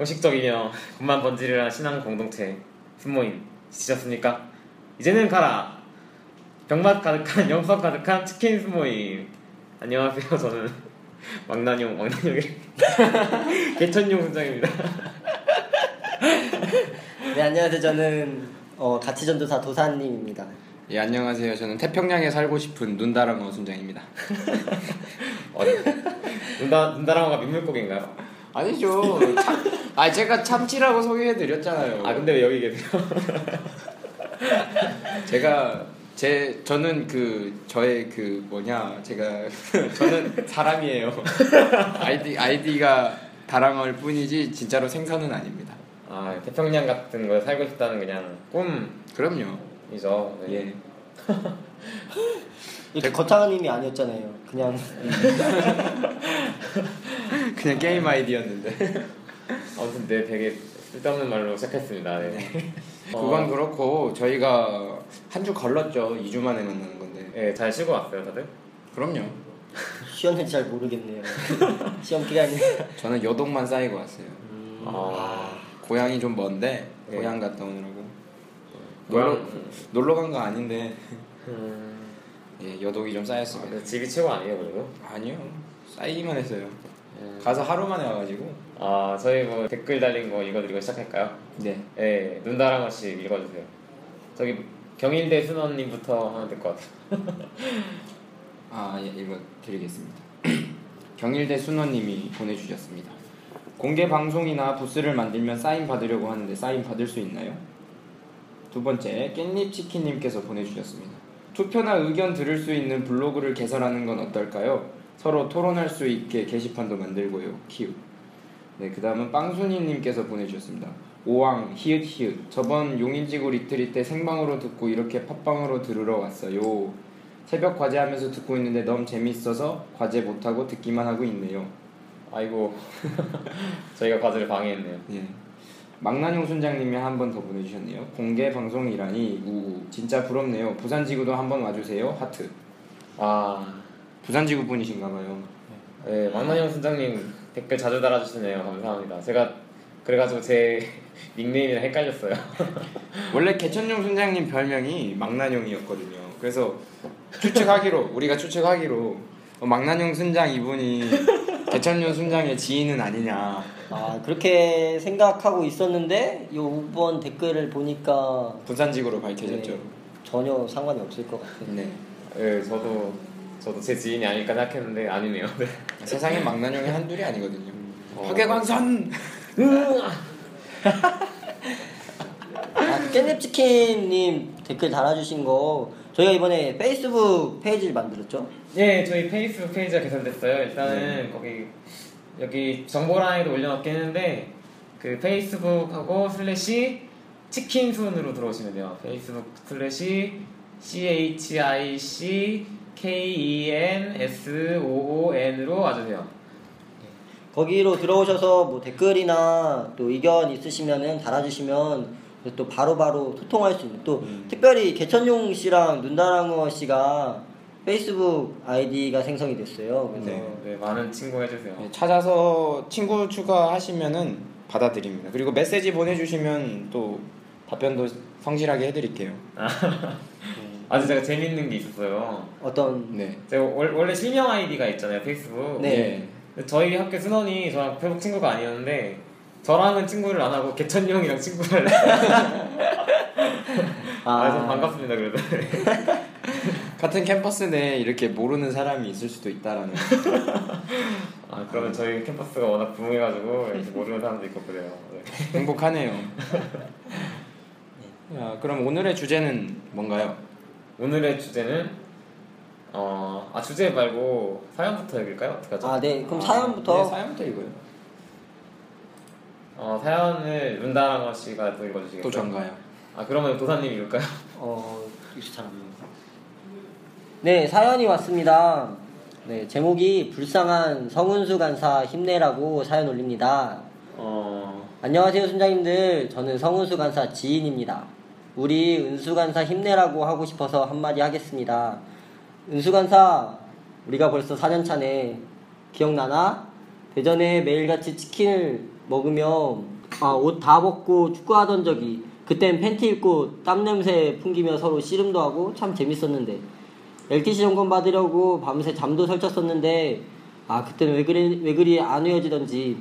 형식적이며 군만 번지르르한 신앙 공동체. 순모임. 지쳤습니까? 이제는 가라. 병맛 가득한 영석 가득한 치킨 순모임. 안녕하세요 저는. 왕난용 왕난용의 개천용 순장입니다. 네 안녕하세요. 저는 어, 가치전도사 도사님입니다. 예 안녕하세요. 저는 태평양에 살고 싶은 눈다랑어 순장입니다. 어, 눈다, 눈다랑어가 민물고기인가요? 아니죠. 참, 아 제가 참치라고 소개해 드렸잖아요. 아 근데 왜 여기 계세요? 제가 제 저는 그 저의 그 뭐냐 제가 저는 사람이에요. 아이디 아이디가 다랑어일 뿐이지 진짜로 생선은 아닙니다. 아 태평양 같은 거에 살고 싶다는 그냥 그럼요. 꿈이죠 네. 예. 이렇게 거창한 의미 아니었잖아요 그냥 그냥 게임 아이디였는데. 아무튼 네 되게 쓸데없는 말로 시작했습니다 네. 그건 어, 그렇고 저희가 한 주 걸렀죠. 2주 만에 만나는 건데. 네, 잘 쉬고 왔어요 다들? 그럼요. 쉬었는지 잘 모르겠네요 시험 기간이 저는 여동만 쌓이고 왔어요. 아 고향이 좀 먼데 네. 고향 갔다 오느라고 놀러 놀러 간 거 아닌데 음, 예, 여독이 좀 아, 쌓였습니다. 근데 집이 최고 아니에요 그리고? 아니요 쌓이기만 했어요. 음. 가서 하루 만에 와가지고 아 저희 뭐 댓글 달린 거 읽어드리고 시작할까요? 네 네 눈다랑어 씨 읽어주세요 저기 경일대 순원님부터 하면 될 것 같아요 아, 예, 읽어 드리겠습니다. 경일대 순원님이 보내주셨습니다. 공개 방송이나 부스를 만들면 사인 받으려고 하는데 사인 받을 수 있나요? 두 번째, 깻잎 치킨님께서 보내주셨습니다. 투표나 의견 들을 수 있는 블로그를 개설하는 건 어떨까요? 서로 토론할 수 있게 게시판도 만들고요. 키읔. 네, 그 다음은 빵순이님께서 보내주셨습니다. 오왕 히읗 히읗 저번 용인지구 retreat 때 생방으로 듣고 이렇게 팟빵으로 들으러 왔어요. 새벽 과제하면서 듣고 있는데 너무 재밌어서 과제 못하고 듣기만 하고 있네요. 아이고 저희가 과제를 방해했네요 예. 망나뇽 순장님이 한 번 더 보내주셨네요. 공개 방송이라니 우우 진짜 부럽네요. 부산지구도 한번 와주세요. 하트. 아 부산지구 분이신가 봐요. 네, 왕난영 순장님 댓글 자주 달아주시네요 감사합니다 제가 그래가지고 제 닉네임이랑 헷갈렸어요 원래 개천용 순장님 별명이 망나뇽이었거든요. 그래서 추측하기로 우리가 추측하기로 어, 망나뇽 순장 이분이 개천용 순장의 지인은 아니냐. 아 그렇게 생각하고 있었는데 요번 댓글을 보니까 부산지구로 밝혀졌죠. 네, 전혀 상관이 없을 것 같아요 네. 네 저도 저도 제 지인이 아닐까 생각했는데 아니네요 네. 세상에 망나뇽이 한둘이 아니거든요. 어. 화개광선. 아, 깻잎치킨님 댓글 달아주신 거 저희가 이번에 페이스북 페이지를 만들었죠 네, 저희 페이스북 페이지가 개설됐어요. 일단은 네. 거기 여기 정보란에도 올려놓긴 했는데 그 페이스북하고 slash 치킨순으로 들어오시면 돼요. 페이스북 slash C H I C K E N S O O N으로 와주세요. 거기로 들어오셔서 뭐 댓글이나 또 의견 있으시면은 달아주시면 또 바로 바로 소통할 수 있는 또 음. 특별히 개천용 씨랑 눈다랑어 씨가 페이스북 아이디가 생성이 됐어요. 그래서 네. 네, 많은 친구 해주세요. 네, 찾아서 친구 추가하시면은 받아드립니다. 그리고 메시지 보내주시면 또 답변도 성실하게 해드릴게요. 아주 제가 재밌는 게 있었어요. 어떤 네. 제가 월- 원래 실명 아이디가 있잖아요 페이스북. 네. 근데 저희 학교 순원이 저랑 페북 친구가 아니었는데 저랑은 친구를 안 하고 개천이 형이랑 친구를 했어요. 아, 좀 반갑습니다 그래도. 같은 캠퍼스 내에 이렇게 모르는 사람이 있을 수도 있다라는. 아 그러면 저희 캠퍼스가 워낙 부흥해가지고 모르는 사람도 있고 그래요. 네. 행복하네요. 야, 그럼 오늘의 주제는 뭔가요? 오늘의 주제는 어, 아 주제 말고 사연부터 읽을까요? 어떻게 하죠? 아, 네. 그럼 아, 사연부터 네, 사연부터 읽어요. 어, 사연을 윤다랑어 씨가 또 읽어주시겠어요? 또 전가요. 아 그러면 도사님 읽을까요? 어, 이거 잘안 보여. 네, 사연이 왔습니다. 네, 제목이 불쌍한 성은수 간사 힘내라고 사연 올립니다. 어, 안녕하세요, 순장님들. 저는 성은수 간사 지인입니다. 우리 은수 간사 힘내라고 하고 싶어서 한마디 하겠습니다. 은수 간사, 우리가 벌써 4년 차네. 기억나나? 대전에 매일같이 치킨을 먹으며 아, 옷 다 벗고 축구하던 적이 그땐 팬티 입고 땀 냄새 풍기며 서로 씨름도 하고 참 재밌었는데 LTC 점검 받으려고 밤새 잠도 설쳤었는데 아 그때는 왜 그리 왜 그리 안 헤어지던지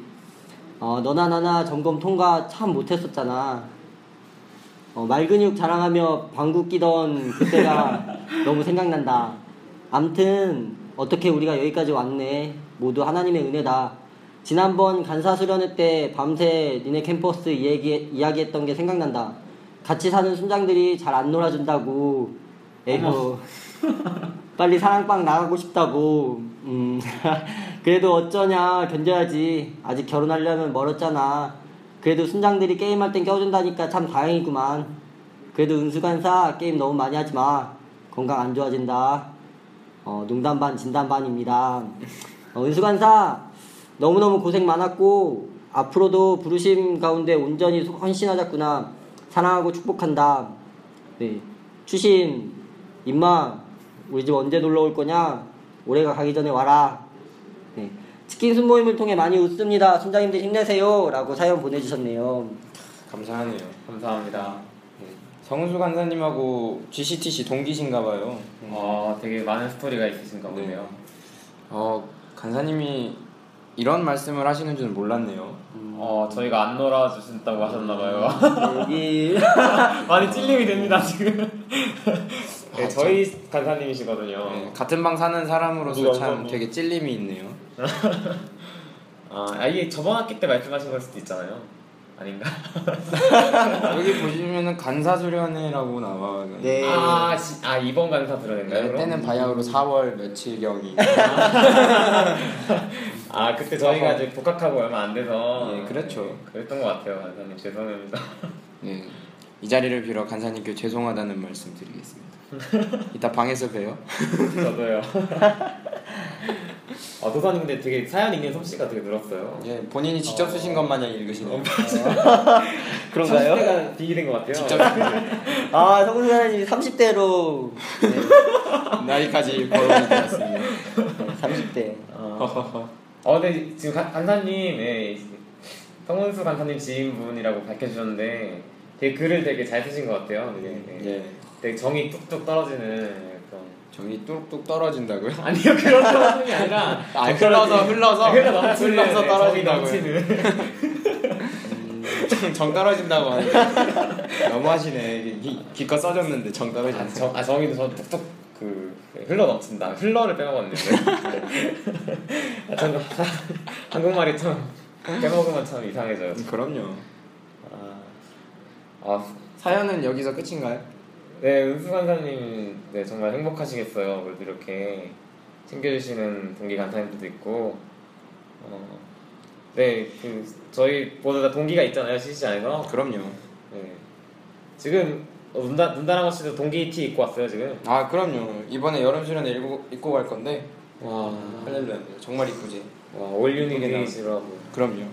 어, 너나 나나 점검 통과 참 못했었잖아. 어, 말근육 자랑하며 방구 끼던 그때가 너무 생각난다. 암튼 어떻게 우리가 여기까지 왔네. 모두 하나님의 은혜다. 지난번 간사 수련회 때 밤새 니네 캠퍼스 이야기, 이야기했던 게 생각난다. 같이 사는 순장들이 잘 안 놀아준다고. 에휴. 빨리 사랑방 나가고 싶다고. 음. 그래도 어쩌냐 견뎌야지. 아직 결혼하려면 멀었잖아. 그래도 순장들이 게임할 땐 껴준다니까 참 다행이구만. 그래도 은수간사 게임 너무 많이 하지 마. 건강 안 좋아진다. 어, 농담 반 진담 반입니다. 어, 은수간사 너무너무 고생 많았고 앞으로도 부르심 가운데 온전히 헌신하자꾸나 사랑하고 축복한다. 네. 추신 임마 우리 집 언제 놀러 올 거냐? 올해가 가기 전에 와라. 네. 치킨 순모임을 통해 많이 웃습니다. 순장님들 힘내세요. 라고 사연 보내주셨네요. 감사하네요. 감사합니다. 성은수 간사님하고 GCTC 동기신가 봐요. 어, 되게 많은 스토리가 있으신가 네. 보네요. 어 간사님이 이런 말씀을 하시는 줄은 몰랐네요. 어, 저희가 안 놀아주신다고 하셨나봐요. 여기 많이 찔림이 됩니다 지금. 네, 저희 간사님이시거든요. 네, 같은 방 사는 사람으로서 누가 참 웃었니? 되게 찔림이 있네요. 아, 아, 이게 저번 학기 때 말씀하신 걸 수도 있잖아요. 아닌가? 여기 보시면은 간사 수련회라고 나와. 네. 아, 지, 아 이번 간사 들어낸가요? 네, 그럼? 때는 바야흐로 4월 며칠 경이. 아 그때 저희가 이제 복학하고 얼마 안 돼서 예, 그렇죠. 그랬던 것 같아요 간사님 죄송합니다. 네. 이 자리를 빌어 간사님께 죄송하다는 말씀 드리겠습니다. 이따 방에서 봬요. 저도요. 아 도사님 근데 되게 사연 읽는 솜씨가 되게 늘었어요. 예, 본인이 직접 쓰신 것 마냥 읽으시네요. 그런가요? 30대가 비기된 것 같아요. 직접 아, 성훈 사장님이 30대로 나이까지 거론이 되었습니다. 30대. 어, 어, 근데 지금 간- 간사님, 예, 성훈수 간사님 지인분이라고 밝혀주셨는데 되게 글을 되게 잘 쓰신 것 같아요. 되게, 예. 예. 되게 정이 뚝뚝 떨어지는 그런. 정이 뚝뚝 떨어진다고요? 아니요 그런 떨어지는 게 아니라 아, 정 흘러서 흘러서 흘러 넘치는 흘러서 네, 떨어진다고요. 넘치는. 정 떨어진다고 하는데 너무하시네. 기, 기껏 써줬는데 정 떨어진다. 아, 정, 아 정이도 저 뚝뚝 그 흘러 넘친다. 흘러를 빼먹었는데. 아, 참, 한국말이 참 빼먹으면 참 이상해져요. 그럼요. 아, 아 사연은 여기서 끝인가요? 네, 은수 간사님, 네, 정말 행복하시겠어요. 그래도 이렇게 챙겨주시는 동기 간사님들도 있고, 어, 네, 그, 저희 모두 다 동기가 있잖아요, CC 안에서. 그럼요. 네. 지금, 어, 눈다, 눈다랑어 씨도 동기 티 입고 왔어요, 지금. 아 그럼요. 이번에 여름 수련회 입고, 입고 갈 건데 와, 할렐루야. 정말 이쁘지. 와, 올 예쁘게 유니데이시라고. 그럼요.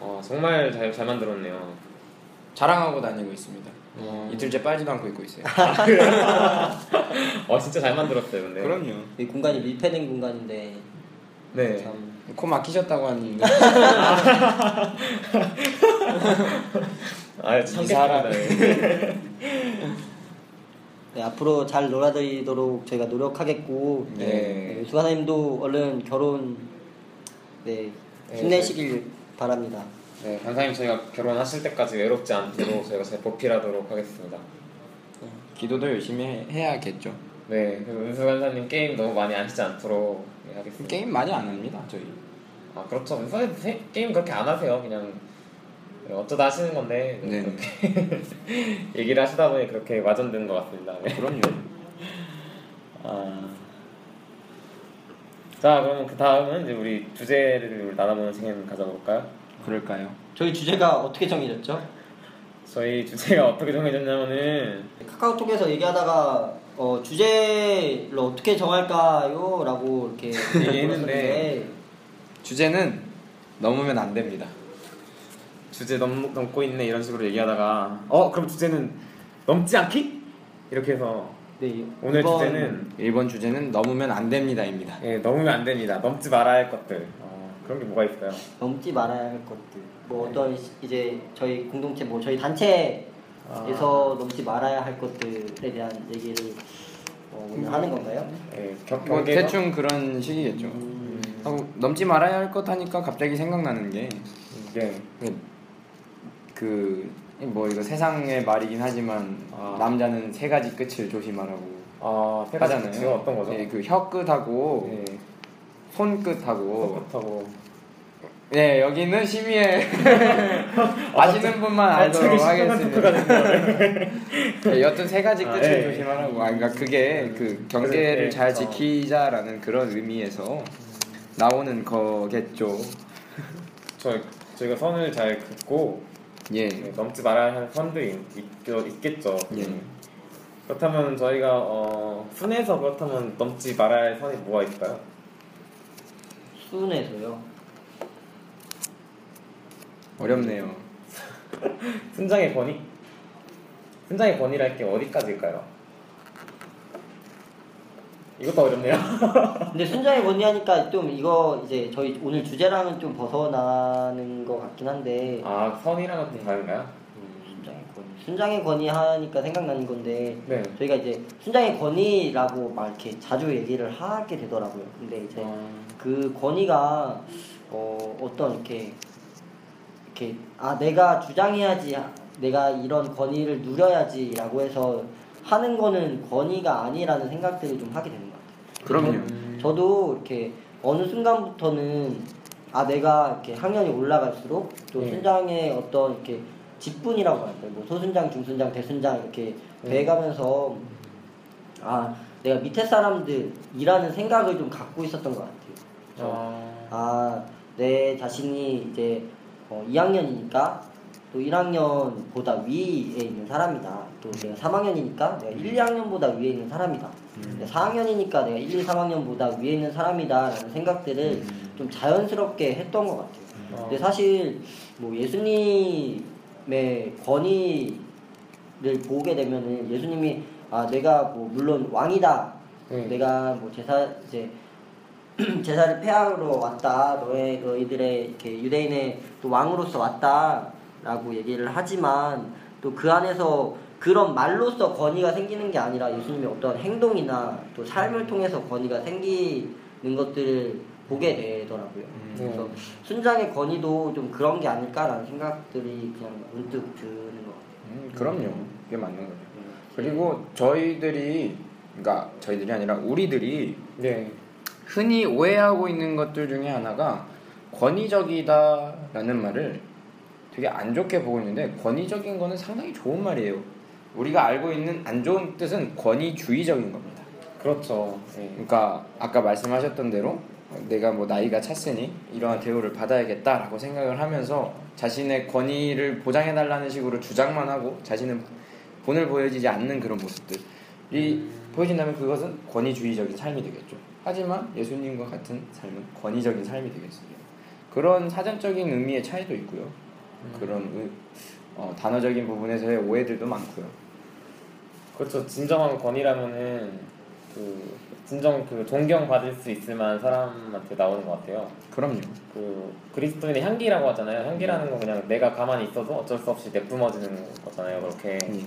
와, 정말 잘, 잘 만들었네요. 자랑하고 다니고 있습니다. 어, 이틀째 빨지도 않고 입고 있어요. 와, 진짜 잘 만들었어요, 근데. 그럼요. 이 공간이 밀폐된 공간인데 네. 참 코 막히셨다고 하는데 아 참겠습니다. 네, 앞으로 잘 놀아드리도록 저희가 노력하겠고 네. 네, 수가사님도 얼른 결혼 네, 힘내시길 바랍니다. 네, 강사님 저희가 결혼하실 때까지 외롭지 않도록 저희가 잘 보필하도록 하겠습니다. 기도도 열심히 해- 해야겠죠. 네, 그리고 은수 강사님 게임 너무 많이 하시지 않도록 네, 하겠습니다. 게임 많이 안 합니다 저희. 아 그렇죠. 은수 강사님 세- 게임 그렇게 안 하세요. 그냥 어쩌다 하시는 건데 네. 그렇게 얘기를 하시다 보니 그렇게 와전된 것 같습니다. 네. 그럼요. 아. 자 그럼 그 다음은 이제 우리 주제를 나눠보는 시간 가져볼까요? 그럴까요? 저희 주제가 어떻게 정해졌죠? 저희 주제가 어떻게 정해졌냐면은 카카오톡에서 얘기하다가 어, 주제를 어떻게 정할까요? 라고 이렇게 얘기했는데 주제는 넘으면 안 됩니다. 주제 넘, 넘고 있네 이런 식으로 얘기하다가 어 그럼 주제는 넘지 않기? 이렇게 해서 네, 오늘 이번- 주제는 1번 주제는 넘으면 안 됩니다입니다. 예, 넘으면 안 됩니다. 넘지 말아야 할 것들. 어, 그런 게 뭐가 있을까요? 넘지 말아야 할 것들. 뭐 어떤 시- 이제 저희 공동체 뭐 저희 단체에서 넘지 말아야 할 것들에 대한 얘기를 어, 오늘 하는 건가요? 예, 겨, 뭐 경계가? 대충 그런 식이겠죠. 음, 하고 넘지 말아야 할 것 하니까 갑자기 생각나는 게 예. 그 뭐 이거 세상의 말이긴 하지만 아. 남자는 세 가지 끝을 조심하라고 아, 세 가지 하잖아요. 지금 어떤 거죠? 예, 그 혀 끝하고 예. 손끝하고 헛헛하고 네 여기는 심의에 아시는 분만 알도록 갑자기 하겠습니다. 네, 여튼 세 가지 아, 끝을 예. 조심하라고. 아, 그러니까 그게 그 경계를 예, 잘 어. 지키자라는 그런 의미에서 나오는 거겠죠. 저 저희가 선을 잘 긋고 예. 네, 넘지 말아야 할 선들이 있, 있 겠죠. 예. 그렇다면 저희가 어, 순에서 그렇다면 넘지 말아야 할 선이 뭐가 있을까요? 순에서요. 어렵네요. 순장의 권위? 순장의 권위랄 게 어디까지일까요? 이것도 어렵네요. 근데 순장의 권위 하니까 좀 이거 이제 저희 오늘 주제랑은 좀 벗어나는 것 같긴 한데 아 선이랑은 좀 다른가요? 순장의 권위. 순장의 권위하니까 생각나는 건데 네. 저희가 이제 순장의 권위라고 막 이렇게 자주 얘기를 하게 되더라고요. 근데 이제 어, 그 권위가 어, 어떤 이렇게 이렇게 아 내가 주장해야지 내가 이런 권위를 누려야지라고 해서 하는 거는 권위가 아니라는 생각들을 좀 하게 되는 것 같아요. 그럼요. 저도 이렇게 어느 순간부터는 아 내가 이렇게 학년이 올라갈수록 또 네. 순장의 어떤 이렇게 직분이라고 할까요? 뭐 소순장, 중순장, 대순장 이렇게 네. 돼가면서 아 내가 밑에 사람들이라는 생각을 좀 갖고 있었던 것 같아요. 그래서 어, 아, 내 자신이 이제 어, 2학년이니까 또 1학년보다 위에 있는 사람이다. 또 내가 3학년이니까 내가 1, 2학년보다 위에 있는 사람이다. 내가 4학년이니까 내가 1, 2, 3학년보다 위에 있는 사람이다. 라는 생각들을 좀 자연스럽게 했던 것 같아요. 어. 근데 사실 뭐 예수님의 권위를 보게 되면은 예수님이 아 내가 뭐 물론 왕이다. 네. 내가 뭐 제사 이제 제사를 폐하러 왔다. 너의 너희들의 이렇게 유대인의 또 왕으로서 왔다라고 얘기를 하지만 또 그 안에서 그런 말로써 권위가 생기는 게 아니라 예수님의 어떤 행동이나 또 삶을 통해서 권위가 생기는 것들을 보게 되더라고요. 그래서 순장의 권위도 좀 그런 게 아닐까라는 생각들이 그냥 문득 드는 것 같아요. 음, 그럼요. 그게 맞는 거죠. 그리고 저희들이 그러니까 저희들이 아니라 우리들이 네. 흔히 오해하고 있는 것들 중에 하나가 권위적이다라는 말을 되게 안 좋게 보고 있는데 권위적인 거는 상당히 좋은 말이에요. 우리가 알고 있는 안 좋은 뜻은 권위주의적인 겁니다. 그렇죠. 네. 그러니까 아까 말씀하셨던 대로 내가 뭐 나이가 찼으니 이러한 대우를 받아야겠다라고 생각을 하면서 자신의 권위를 보장해 달라는 식으로 주장만 하고 자신은 본을 보여지지 않는 그런 모습들이 보여진다면 그것은 권위주의적인 삶이 되겠죠. 하지만 예수님과 같은 삶은 권위적인 삶이 되겠습니다. 그런 사전적인 의미의 차이도 있고요. 그런 의- 어, 단어적인 부분에서의 오해들도 많고요. 그렇죠. 진정한 권위라면은 그 진정 그 존경 받을 수 있을 만한 사람한테 나오는 것 같아요. 그럼요. 그 그리스도인의 향기라고 하잖아요. 향기라는 건 그냥 내가 가만히 있어도 어쩔 수 없이 내뿜어지는 거잖아요. 그렇게 예.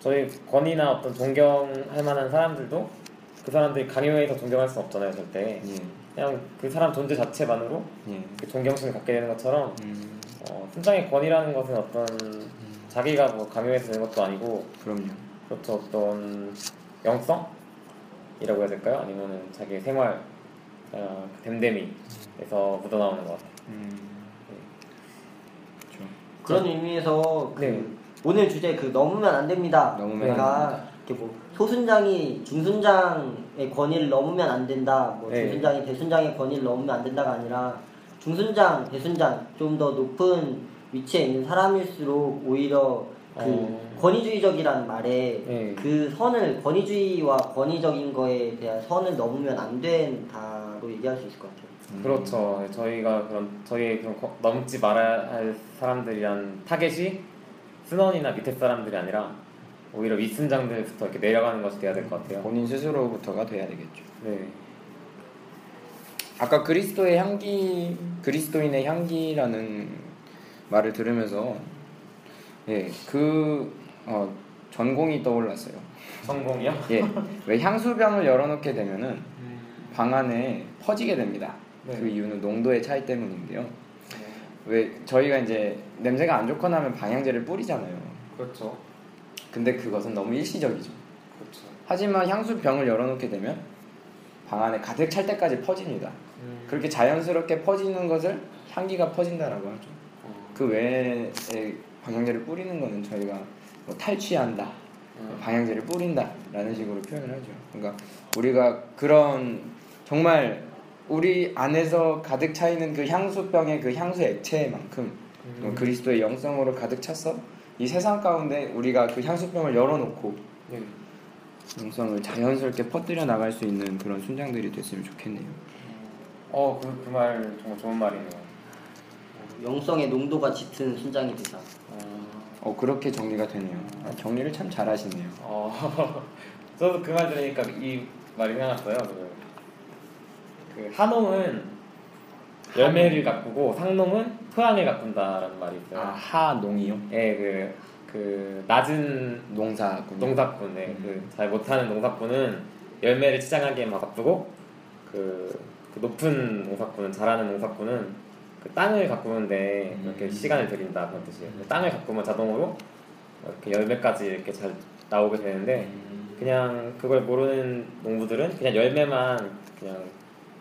저희 권위나 어떤 존경할 만한 사람들도 그 사람들이 강요해서 존경할 수 없잖아요. 절대 예. 그냥 그 사람 존재 자체만으로 예. 그 존경심을 갖게 되는 것처럼 음, 어, 순장의 권위라는 것은 어떤 자기가 뭐 강요해서 되는 것도 아니고 그럼요. 그렇죠 어떤 영성이라고 해야 될까요? 아니면은 자기의 생활 어, 그 댐댐이에서 묻어나오는 것 같아요. 음, 그렇죠. 그런 의미에서 그 네. 오늘 주제 그 넘으면 안 됩니다. 넘으면 그러니까 이렇게 뭐 소순장이 중순장의 권위를 넘으면 안 된다. 뭐 네. 중순장이 대순장의 권위를 넘으면 안 된다가 아니라 중순장, 대순장 좀 더 높은 위치에 있는 사람일수록 오히려 그 어. 권위주의적이라는 말에 네. 그 선을 권위주의와 권위적인 거에 대한 선을 넘으면 안 된다로 얘기할 수 있을 것 같아요. 그렇죠. 저희가 그런 저희 그런 거- 넘지 말아야 할 사람들이란 타겟이 순원이나 밑에 사람들이 아니라 오히려 윗순장들부터 이렇게 내려가는 것이 돼야 될 것 같아요. 본인 스스로부터가 돼야 되겠죠. 네. 아까 그리스도의 향기, 그리스도인의 향기라는 말을 들으면서 예, 그 어, 전공이 떠올랐어요. 성공이요? 예, 왜 향수병을 열어놓게 되면은 방 안에 퍼지게 됩니다. 네. 그 이유는 농도의 차이 때문인데요. 왜 저희가 이제 냄새가 안 좋거나 하면 방향제를 뿌리잖아요. 그렇죠. 근데 그것은 너무 일시적이죠. 그렇죠. 하지만 향수 병을 열어놓게 되면 방 안에 가득 찰 때까지 퍼집니다. 음. 그렇게 자연스럽게 퍼지는 것을 향기가 퍼진다라고 하죠. 그 외에 방향제를 뿌리는 거는 저희가 뭐 탈취한다, 음. 방향제를 뿌린다라는 식으로 표현을 하죠. 그러니까 우리가 그런 정말 우리 안에서 가득 차 있는 그 향수병의 그 향수 액체만큼 음. 그리스도의 영성으로 가득 찼어 이 세상 가운데 우리가 그 향수병을 열어놓고 네. 영성을 자연스럽게 퍼뜨려 나갈 수 있는 그런 순장들이 됐으면 좋겠네요. 어, 그, 그 말 정말 좋은 말이네요. 영성의 농도가 짙은 순장이 되자. 어 그렇게 정리가 되네요. 아, 정리를 참 잘하시네요. 어, 저도 그 말 들으니까 이 말이 생각났어요. 그, 그 한홍은 열매를 가꾸고 상농은 토양을 가꾼다라는 말이 있어요. 아 하농이요? 예, 그, 그 낮은 농사군. 농사꾼, 네, 그잘 못하는 농사꾼은 열매를 치장하기에만 바쁘고 그, 그 높은 농사꾼은 잘하는 농사꾼은 그 땅을 가꾸는데 이렇게 음. 시간을 들인다 그런 뜻이에요. 땅을 가꾸면 자동으로 이렇게 열매까지 이렇게 잘 나오게 되는데 그냥 그걸 모르는 농부들은 그냥 열매만 그냥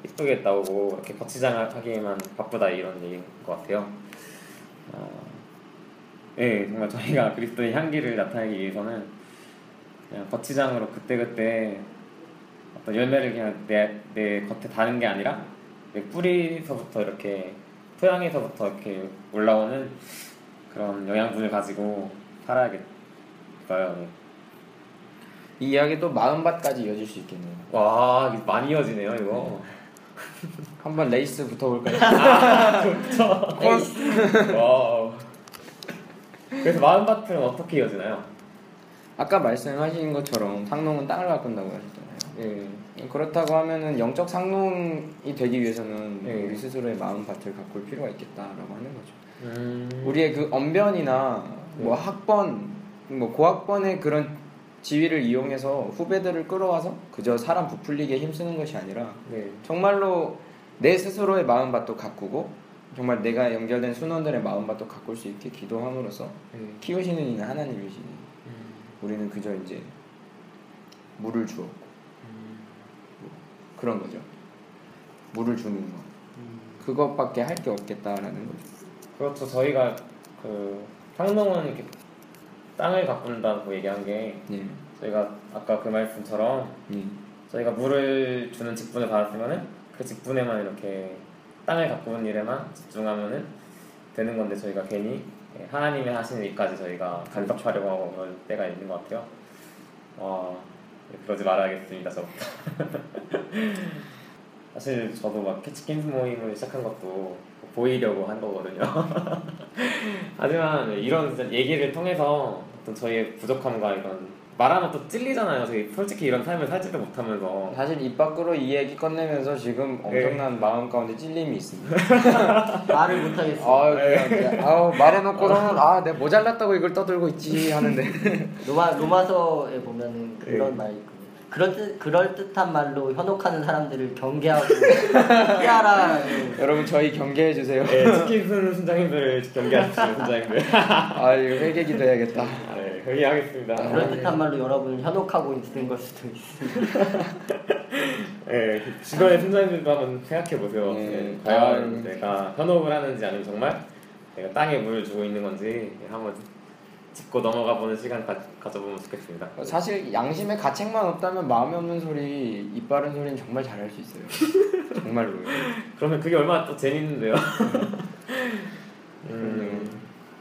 이쁘게 나오고 이렇게 거치장하기에만 바쁘다 이런 얘기인 것 같아요. 어, 네, 정말 저희가 그리스도의 향기를 나타내기 위해서는 그냥 거치장으로 그때그때 어떤 열매를 그냥 내, 내 겉에 다는 게 아니라 내 뿌리서부터 이렇게 토양에서부터 이렇게 올라오는 그런 영양분을 가지고 살아야겠어요. 네. 이 이야기 또 마음밭까지 이어질 수 있겠네요. 와, 많이 이어지네요, 이거. 한번 레이스 붙어볼까요? 아, 좋죠. Wow. 그래서 마음밭은 어떻게 이어지나요? 아까 말씀하신 것처럼 상농은 땅을 가꾼다고 하셨잖아요. 예. 그렇다고 하면은 영적 상농이 되기 위해서는 네. 우리 스스로의 마음밭을 가꿀 필요가 있겠다라고 하는 거죠. 음. 우리의 그 언변이나 뭐 네. 학번, 뭐 고학번의 그런 지위를 이용해서 후배들을 끌어와서 그저 사람 부풀리게 힘쓰는 것이 아니라 네. 정말로 내 스스로의 마음밭도 가꾸고 정말 내가 연결된 순원들의 마음밭도 가꿀 수 있게 기도함으로써 네. 키우시는 이는 하나님이시니 음. 우리는 그저 이제 물을 주었고 뭐 그런 거죠. 물을 주는 거. 그것밖에 할 게 없겠다라는 거죠. 그렇죠. 저희가 그 상농은 이렇게 땅을 가꾼다고 얘기한 게 예. 저희가 아까 그 말씀처럼 예. 저희가 물을 주는 직분을 받았으면은 그 직분에만 이렇게 땅을 가꾸는 일에만 집중하면은 되는 건데 저희가 괜히 예, 하나님의 하시는 일까지 저희가 간섭하려고 하고 그럴 때가 있는 것 같아요. 어, 그러지 말아야겠습니다, 저부터. 사실 저도 막 캐치킨스 모임을 시작한 것도 보이려고 한 거거든요. 하지만 이런 얘기를 통해서 어떤 저희의 부족함과 이런 말하면 또 찔리잖아요. 저희 솔직히 이런 삶을 살지도 못하면서 사실 입 밖으로 이 얘기 꺼내면서 지금 엄청난 마음 가운데 찔림이 있습니다. 말을 못하겠어. 아, 그냥 아우 말해놓고서는 아, 내가 모자랐다고 이걸 떠들고 있지 하는데 로마 로마서에 보면은 그런 네. 말이 있거든요. 그럴 듯 그럴 듯한 말로 현혹하는 사람들을 경계하고 피하라는 여러분 저희 경계해 주세요. 네, 치킨 순 순장님들을 경계하십시오, 순장님들. 아, 이거 회계기도 해야겠다. 네, 회의하겠습니다. 그럴 듯한 말로 여러분을 현혹하고 있는 걸 수도 있습니다. 네, 주변의 순장님들도 한번 생각해 보세요. 네. 네, 과연 아, 내가 현혹을 하는지 아니면 정말 내가 땅에 물을 주고 있는 건지 한번 짚고 넘어가 보는 시간 가, 가져보면 좋겠습니다. 사실 양심에 가책만 없다면 마음에 없는 소리, 입 바른 소리는 정말 잘할 수 있어요. 정말로요. 그러면 그게 얼마나 또 재밌는데요. 음,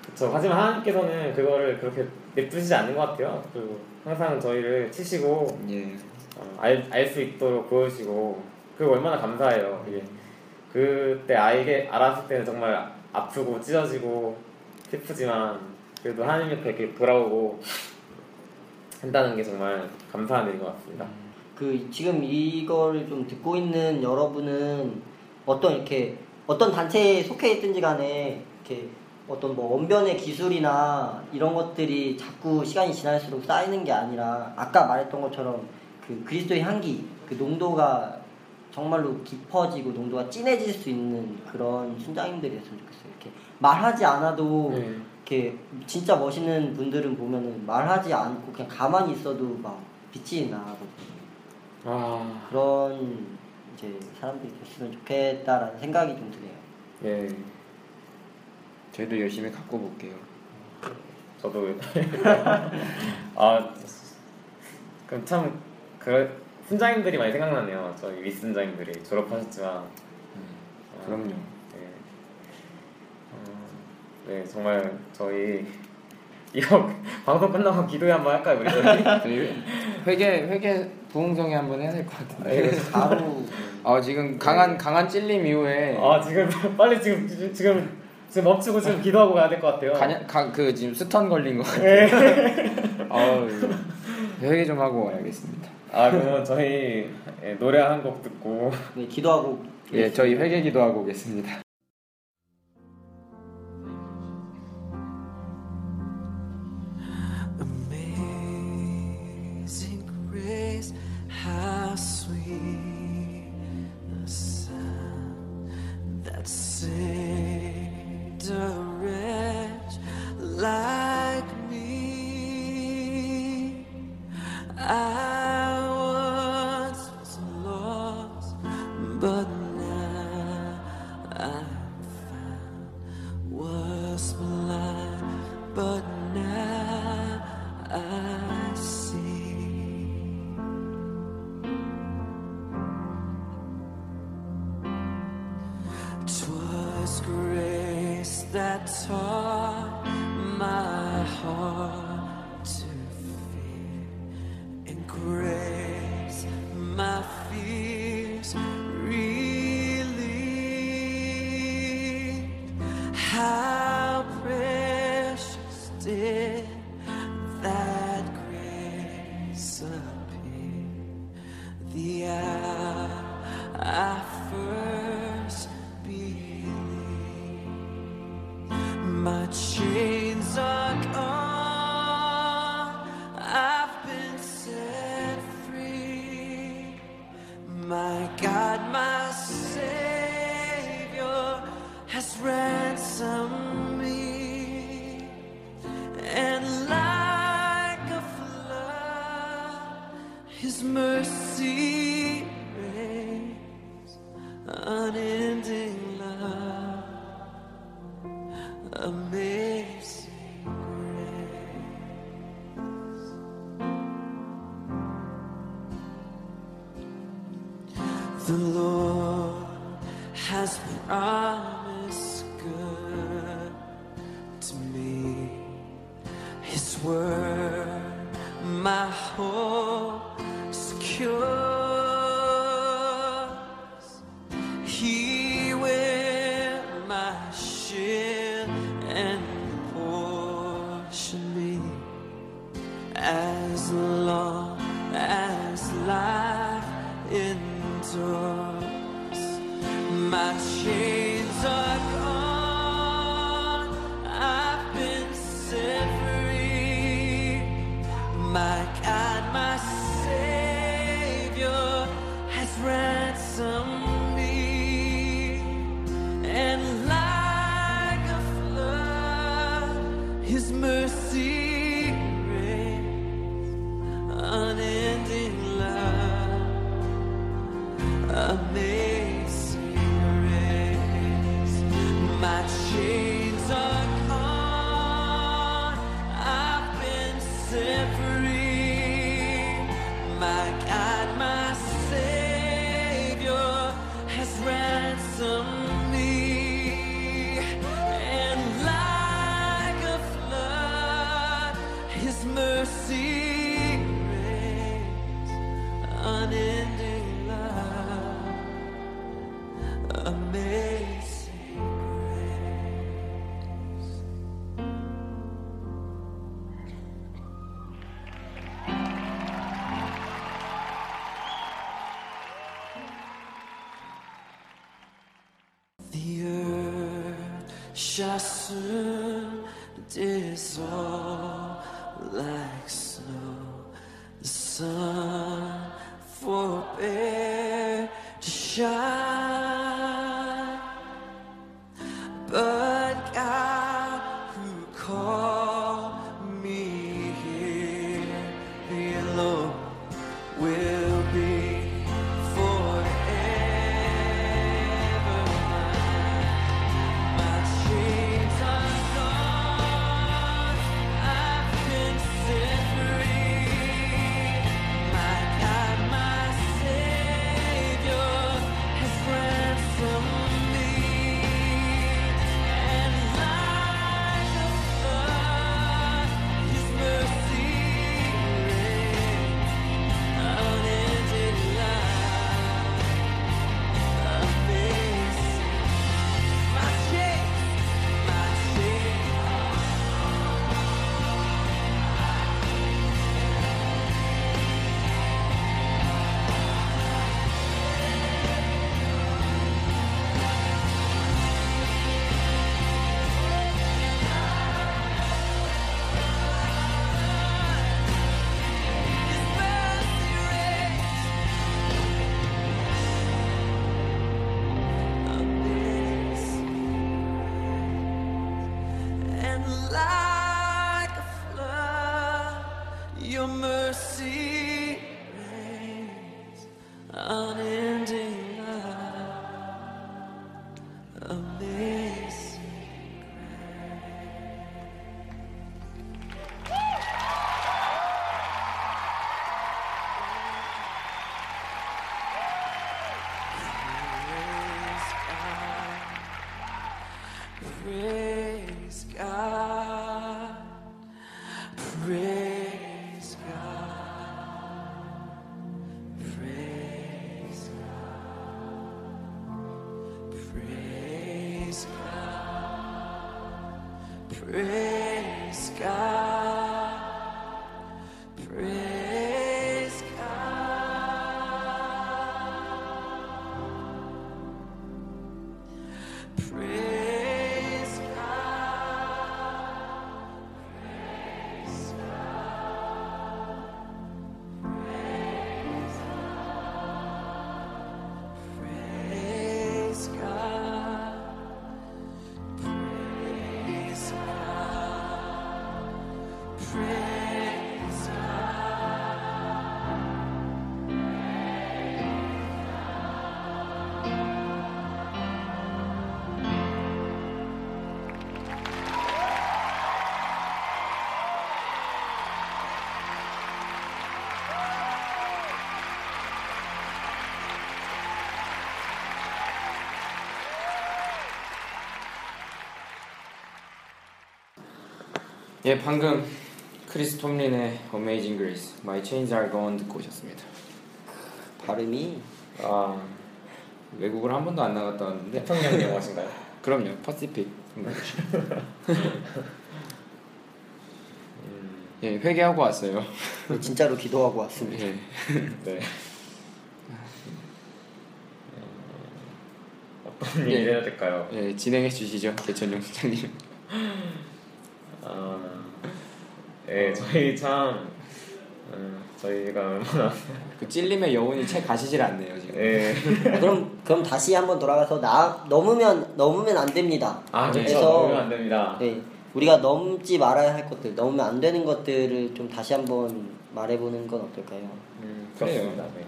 그쵸. 하지만 하나님께서는 그거를 그렇게 냅두시지 않는 것 같아요. 그리고 항상 저희를 치시고 예. 어, 알수 있도록 보여주시고 그게 얼마나 감사해요. 이게 그때 아이게 알았을 때는 정말 아프고 찢어지고 슬프지만 그래도 하나님 옆에 이렇게 돌아오고 한다는 게 정말 감사한 일인 것 같습니다. 그 지금 이걸 좀 듣고 있는 여러분은 어떤 이렇게 어떤 단체에 속해 있든지 간에 이렇게 어떤 뭐 언변의 기술이나 이런 것들이 자꾸 시간이 지날수록 쌓이는 게 아니라 아까 말했던 것처럼 그 그리스도의 향기 그 농도가 정말로 깊어지고 농도가 진해질 수 있는 그런 순장님들이 됐으면 좋겠어요. 이렇게 말하지 않아도 네. 이렇게 진짜 멋있는 분들은 보면은 말하지 않고 그냥 가만히 있어도 막 빛이 나거든요. 아, 그런 이제 사람들이 됐으면 좋겠다라는 생각이 좀 드네요. 예, 저희도 열심히 갖고 볼게요. 저도 아, 그럼 참 그 훈장님들이 많이 생각나네요. 저희 윗순장님들이 졸업하셨지만 어, 그럼요. 네. 어, 네, 정말 저희 이거 방송 끝나고 기도회 한번 할까요, 우리 저희? 회계 회계 부흥성에 한번 해야 될 것 같은데. 네. 바로 아 지금 강한 강한 찔림 이후에 아 지금 빨리 지금 지금 지금 멈추고 지금 기도하고 가야 될 것 같아요. 가냐, 가, 그 지금 스턴 걸린 것 같아요. 네. 아우 회계 좀 하고 와야겠습니다. 아 그러면 저희 예, 노래 한 곡 듣고 네, 기도하고 예, 저희 회계 기도하고 오겠습니다. say. My God, my Savior has ransomed me. And like a flood, His mercy reigns, shall soon dissolve like snow. The sun 예, 방금 크리스 톰린의 Amazing Grace, My Chains Are Gone 듣고 오셨습니다. 발음이 아 외국을 한 번도 안 나갔다 왔는데 태평양 영어신가요? 그럼요, Pacific. 음, 예, 회개하고 왔어요. 네, 진짜로 기도하고 왔습니다. 예. 네. 어떤 얘기 해야 될까요? 예, 진행해 주시죠, 개천용 수장님. 아, 예, 저희 참 음, 저희가 얼마나 그 찔림의 여운이 채 가시질 않네요 지금. 예. 아, 그럼 그럼 다시 한번 돌아가서 나 넘으면 넘으면 안 됩니다. 아, 그렇죠. 넘으면 안 됩니다. 네, 우리가 넘지 말아야 할 것들, 넘으면 안 되는 것들을 좀 다시 한번 말해보는 건 어떨까요? 음, 그래요. 그렇습니다. 네.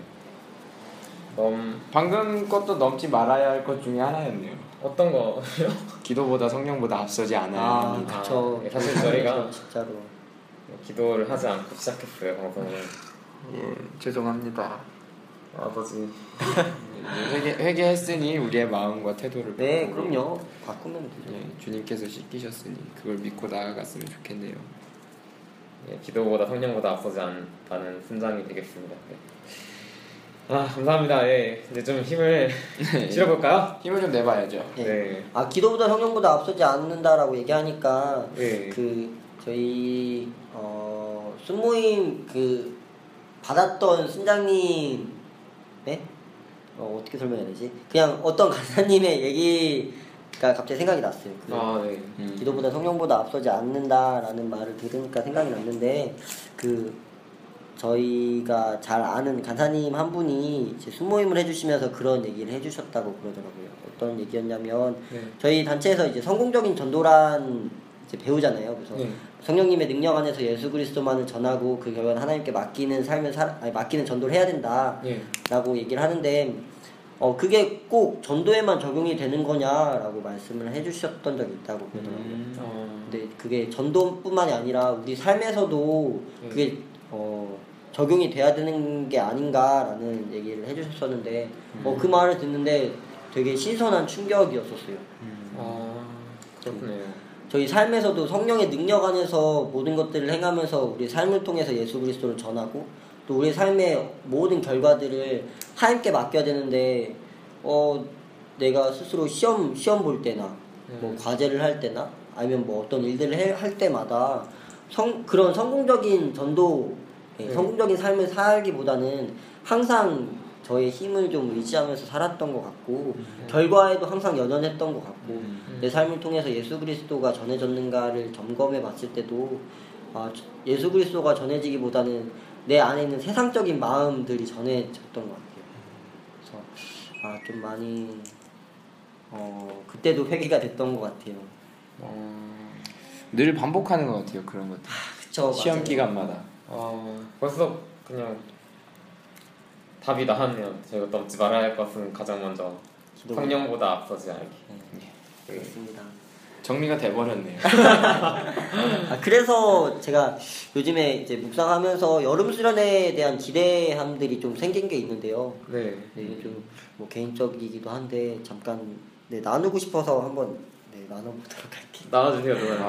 넘 방금 것도 넘지 말아야 할 것 중에 하나였네요. 어떤 거요? 기도보다 성령보다 앞서지 않아야 아, 합니다. 그쵸. 예, 사실 저희가 진짜로. 기도를 하지 않고 시작했어요 방송을. 예, 죄송합니다. 아버지. 회개, 회개했으니 우리의 마음과 태도를 네, 바꾸고, 그럼요. 바꾸면 되죠. 예, 주님께서 씻기셨으니 그걸 믿고 나아갔으면 좋겠네요. 예, 기도보다 성령보다 앞서지 않다는 순장이 되겠습니다. 네. 아 감사합니다. 예, 이제 좀 힘을 실어볼까요? 힘을 좀 내봐야죠. 네. 네. 아 기도보다 성령보다 앞서지 않는다라고 얘기하니까 네. 그 저희 어 순모임 그 받았던 순장님 네? 어, 어떻게 설명해야 되지? 그냥 어떤 간사님의 얘기가 갑자기 생각이 났어요. 그 아 네. 음. 기도보다 성령보다 앞서지 않는다라는 말을 들으니까 생각이 났는데 그 저희가 잘 아는 간사님 한 분이 이제 순모임을 해주시면서 그런 얘기를 해주셨다고 그러더라고요. 어떤 얘기였냐면 네. 저희 단체에서 이제 성공적인 전도란 이제 배우잖아요. 그래서 네. 성령님의 능력 안에서 예수 그리스도만을 전하고 그 결과는 하나님께 맡기는 삶을 살 아니 맡기는 전도를 해야 된다. 예. 라고 얘기를 하는데 어 그게 꼭 전도에만 적용이 되는 거냐라고 말씀을 해주셨던 적이 있다고 그러더라고요. 음. 어, 근데 그게 전도뿐만이 아니라 우리 삶에서도 네. 그게 어 적용이 돼야 되는 게 아닌가라는 얘기를 해주셨었는데 어그 말을 듣는데 되게 신선한 충격이었었어요. 아 그렇군요. 저희 삶에서도 성령의 능력 안에서 모든 것들을 행하면서 우리 삶을 통해서 예수 그리스도를 전하고 또 우리 삶의 모든 결과들을 하나님께 맡겨야 되는데 어 내가 스스로 시험 시험 볼 때나 뭐 과제를 할 때나 아니면 뭐 어떤 일들을 해- 할 때마다 성 그런 성공적인 전도 예, 네. 성공적인 삶을 살기보다는 항상 저의 힘을 좀 의지하면서 살았던 것 같고 결과에도 항상 연연했던 것 같고 음. 내 삶을 통해서 예수 그리스도가 전해졌는가를 점검해 봤을 때도 아, 저- 예수 그리스도가 전해지기보다는 내 안에 있는 세상적인 마음들이 전해졌던 것 같아요. 그래서 아, 좀 많이 어, 그때도 회개가 됐던 것 같아요. 늘 반복하는 것 같아요 그런 것들. 그쵸, 시험 맞아요. 기간마다. 어, 벌써 그냥 답이 나왔네요. 저희가 넘지 말아야 할 것은 가장 먼저 기도. 성령보다 앞서지 않기. 그렇습니다. 정리가 돼버렸네요. 아, 그래서 제가 요즘에 이제 묵상하면서 여름 수련회에 대한 기대함들이 좀 생긴 게 있는데요. 네. 네, 좀뭐 개인적이기도 한데 잠깐 네, 나누고 싶어서 한번 네, 나눠보도록 할게요. 나와주세요, 누나.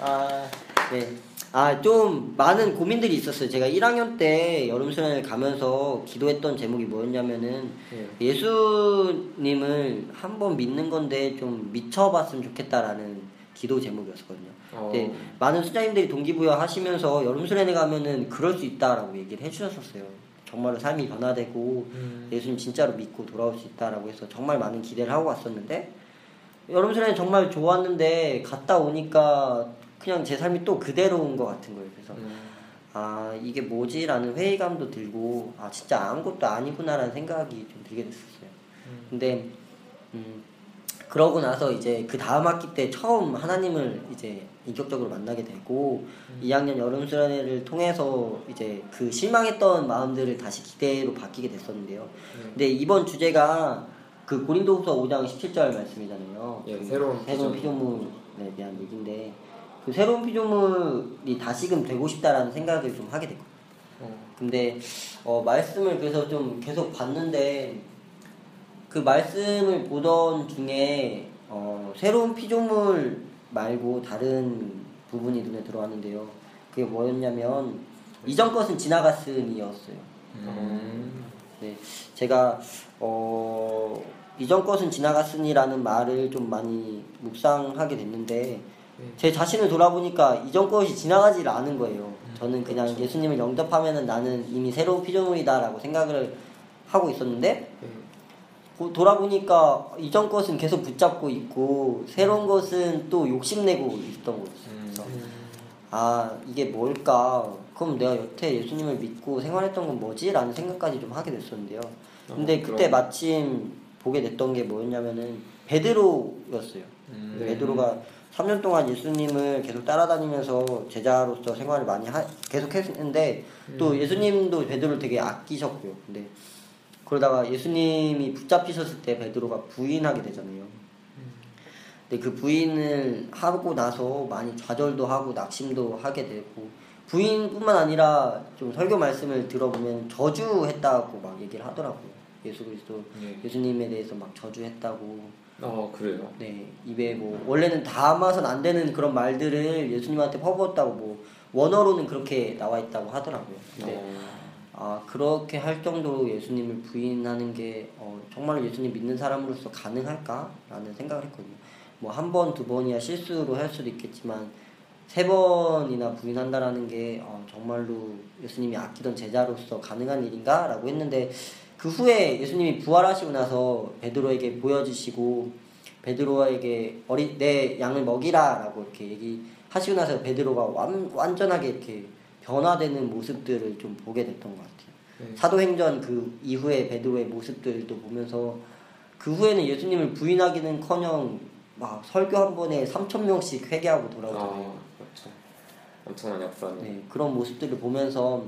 아, 네. 아, 좀 많은 고민들이 있었어요. 제가 1학년 때 여름 수련회를 가면서 기도했던 제목이 뭐였냐면은 예. 예수님을 한번 믿는 건데 좀 미쳐봤으면 좋겠다라는 기도 제목이었거든요. 어. 네, 많은 수장님들이 동기부여 하시면서 여름 수련회 가면은 그럴 수 있다라고 얘기를 해주셨었어요. 정말로 삶이 변화되고 음. 예수님 진짜로 믿고 돌아올 수 있다라고 해서 정말 많은 기대를 하고 왔었는데 여름 수련회 정말 좋았는데 갔다 오니까 그냥 제 삶이 또 그대로인 것 같은 거예요. 그래서 음. 아 이게 뭐지라는 회의감도 들고 아 진짜 아무것도 아니구나라는 생각이 좀 들게 됐었어요. 근데 음 그러고 나서 이제 그 다음 학기 때 처음 하나님을 이제 인격적으로 만나게 되고 2학년 여름 수련회를 통해서 이제 그 실망했던 마음들을 다시 기대로 바뀌게 됐었는데요. 근데 이번 주제가 그 고린도후서 5장 17절 말씀이잖아요. 예, 그 새로운 새로운 피조물. 피조물에 대한 얘기인데 그 새로운 피조물이 다시금 되고 싶다라는 생각을 좀 하게 됐거든요. 어. 근데 어, 말씀을 그래서 좀 계속 봤는데 그 말씀을 보던 중에 어, 새로운 피조물 말고 다른 부분이 눈에 들어왔는데요. 그게 뭐였냐면 이전 것은 지나갔음이었어요. 음. 네, 제가 어, 이전 것은 지나갔으니라는 말을 좀 많이 묵상하게 됐는데 제 자신을 돌아보니까 이전 것이 지나가지를 않은 거예요. 저는 그냥 예수님을 영접하면은 나는 이미 새로운 피조물이다라고 생각을 하고 있었는데 고- 돌아보니까 이전 것은 계속 붙잡고 있고 새로운 것은 또 욕심내고 있던 거였어요. 그래서 아 이게 뭘까? 그럼 내가 여태 예수님을 믿고 생활했던 건 뭐지? 라는 생각까지 좀 하게 됐었는데요. 근데 어, 그때 그럼. 마침 보게 됐던 게 뭐였냐면은 베드로였어요. 음. 베드로가 3년 동안 예수님을 계속 따라다니면서 제자로서 생활을 많이 하, 계속 했는데 또 음. 예수님도 베드로를 되게 아끼셨고요. 근데 그러다가 예수님이 붙잡히셨을 때 베드로가 부인하게 되잖아요. 근데 그 부인을 하고 나서 많이 좌절도 하고 낙심도 하게 되고 부인뿐만 아니라 좀 설교 말씀을 들어보면 저주했다고 막 얘기를 하더라고요. 예수 그리스도 네. 예수님에 대해서 막 저주했다고 어 그래요. 네, 입에 뭐 원래는 담아선 안 되는 그런 말들을 예수님한테 퍼부었다고 뭐 원어로는 그렇게 나와 있다고 하더라고요. 근데 어, 아 그렇게 할 정도로 예수님을 부인하는 게 어, 정말로 예수님 믿는 사람으로서 가능할까라는 생각을 했거든요. 뭐 한 번 두 번이야 실수로 할 수도 있겠지만 세 번이나 부인한다라는 게 어, 정말로 예수님이 아끼던 제자로서 가능한 일인가라고 했는데 그 후에 예수님이 부활하시고 나서 베드로에게 보여주시고 베드로에게 어리 내 양을 먹이라라고 이렇게 얘기하시고 나서 베드로가 완, 완전하게 이렇게 변화되는 모습들을 좀 보게 됐던 것 같아요. 네. 사도행전 그 이후에 베드로의 모습들도 보면서 그 후에는 예수님을 부인하기는커녕 막 설교 한 번에 3천 명씩 회개하고 돌아오잖아요. 아 그렇죠. 엄청난 역사네. 네, 그런 모습들을 보면서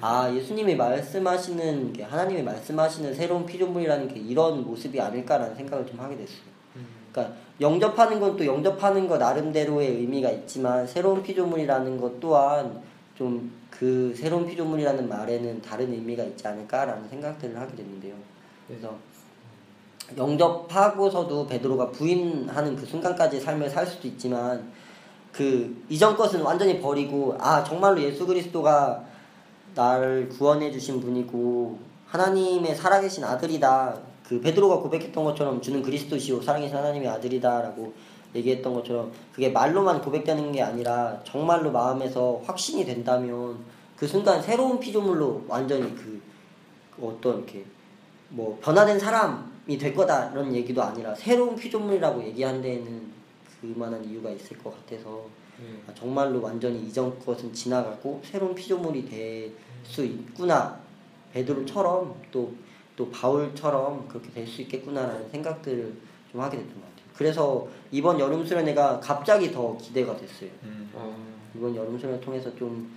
아 예수님이 말씀하시는 게 하나님이 말씀하시는 새로운 피조물이라는 게 이런 모습이 아닐까라는 생각을 좀 하게 됐어요. 그러니까 영접하는 건 또 영접하는 거 나름대로의 의미가 있지만 새로운 피조물이라는 것 또한 좀 그 새로운 피조물이라는 말에는 다른 의미가 있지 않을까라는 생각들을 하게 됐는데요. 그래서 영접하고서도 베드로가 부인하는 그 순간까지 삶을 살 수도 있지만 그 이전 것은 완전히 버리고 아 정말로 예수 그리스도가 나를 구원해 주신 분이고 하나님의 살아계신 아들이다. 그 베드로가 고백했던 것처럼 주는 그리스도시요 살아계신 하나님의 아들이다라고 얘기했던 것처럼 그게 말로만 고백되는 게 아니라 정말로 마음에서 확신이 된다면 그 순간 새로운 피조물로 완전히 그 어떤 이렇게 뭐 변화된 사람이 될 거다 이런 얘기도 아니라 새로운 피조물이라고 얘기한 데에는 그만한 이유가 있을 것 같아서 음. 아, 정말로 완전히 이전 것은 지나가고 새로운 피조물이 될 수 있구나 베드로처럼 또 또 바울처럼 그렇게 될 수 있겠구나라는 생각들을 좀 하게 됐던 것 같아요. 그래서 이번 여름 수련회가 갑자기 더 기대가 됐어요. 어, 이번 여름 수련을 통해서 좀